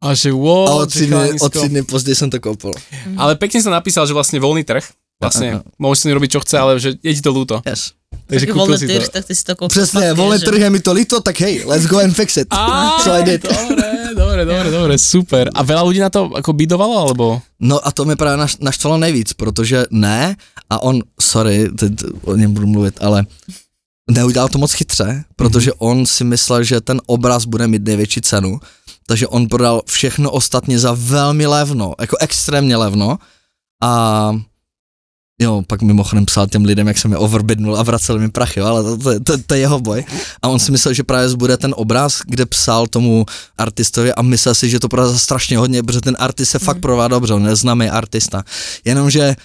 A že A wow, od že dny, chalanisko. od tři dny později jsem to koupil. Ale pekne som napísal, že vlastne voľný trh, vlastne môžeš si robiť čo chce, ale že je ti to ľúto. Yes. Takže Taký kúpil voľný si tyrš, to. tak ty si to koupil. Přesně, špatně, volný že? trh je mi to líto, tak hej, let's go and fix it. Á, So I did. dobre, dobre, dobre, dobre, super. A veľa ľudí na to ako bidovalo, alebo? No a to mě právě naš, naštvalo nejvíc, protože ne, a on, sorry, teď o něm budu mluvit, ale neudělal to moc chytře, protože on si myslel, že ten obraz bude mít největší cenu, takže on prodal všechno ostatně za velmi levno, jako extrémně levno a Jo, pak mimochodem psal těm lidem, jak jsem je overbidnul a vracel mi prachy, ale to, to, to, to je jeho boj. A on si myslel, že právě bude ten obraz, kde psal tomu artistovi a myslel si, že to prodá za strašně hodně, protože ten artist se fakt prodá dobře, on je známý artista. Jenomže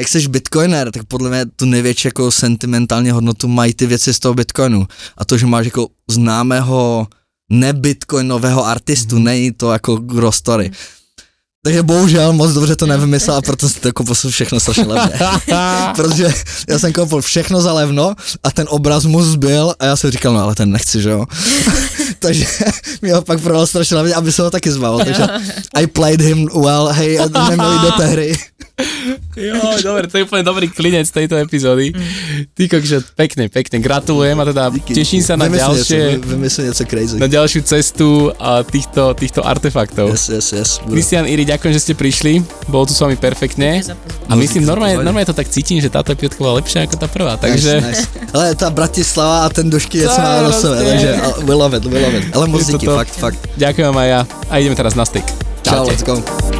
jak jsi bitcoiner, tak podle mě tu největší jako sentimentální hodnotu mají ty věci z toho bitcoinu. A to, že máš jako známého nebitcoinového artistu, mm. není to jako gro story. Takže bohužel moc dobře to nevymyslel a proto si to koupil všechno strašně levně. [LAUGHS] Protože já jsem koupil všechno za levno a ten obraz mu zbyl a já jsem říkal, no ale ten nechci, že jo. [LAUGHS] takže mi ho pak prodal strašně levně, aby se ho taky zbavil. Takže I played him well, hej, a [LAUGHS] neměli do té hry. Jo, dobre, to je úplne dobrý klinec tejto epizódy. Ty kokže, pekne, pekne, gratulujem a teda Díky, teším sa na ďalšie, vymysli něco crazy. na ďalšiu cestu a týchto, týchto artefaktov. Yes, yes, yes. Kristian, Iri, ďakujem, že ste prišli. Bolo tu s vami perfektne. A myslím, normálne, normálne to tak cítim, že táto epizódka bola lepšia ako tá prvá. Takže Nice, nice. Ale ta Bratislava a ten dušky je je na sebe, takže we love it, we love it. Ale moc díky, to. fakt, fakt. ďakujem vám aj ja. A ideme teraz na styk. Čau, let's go.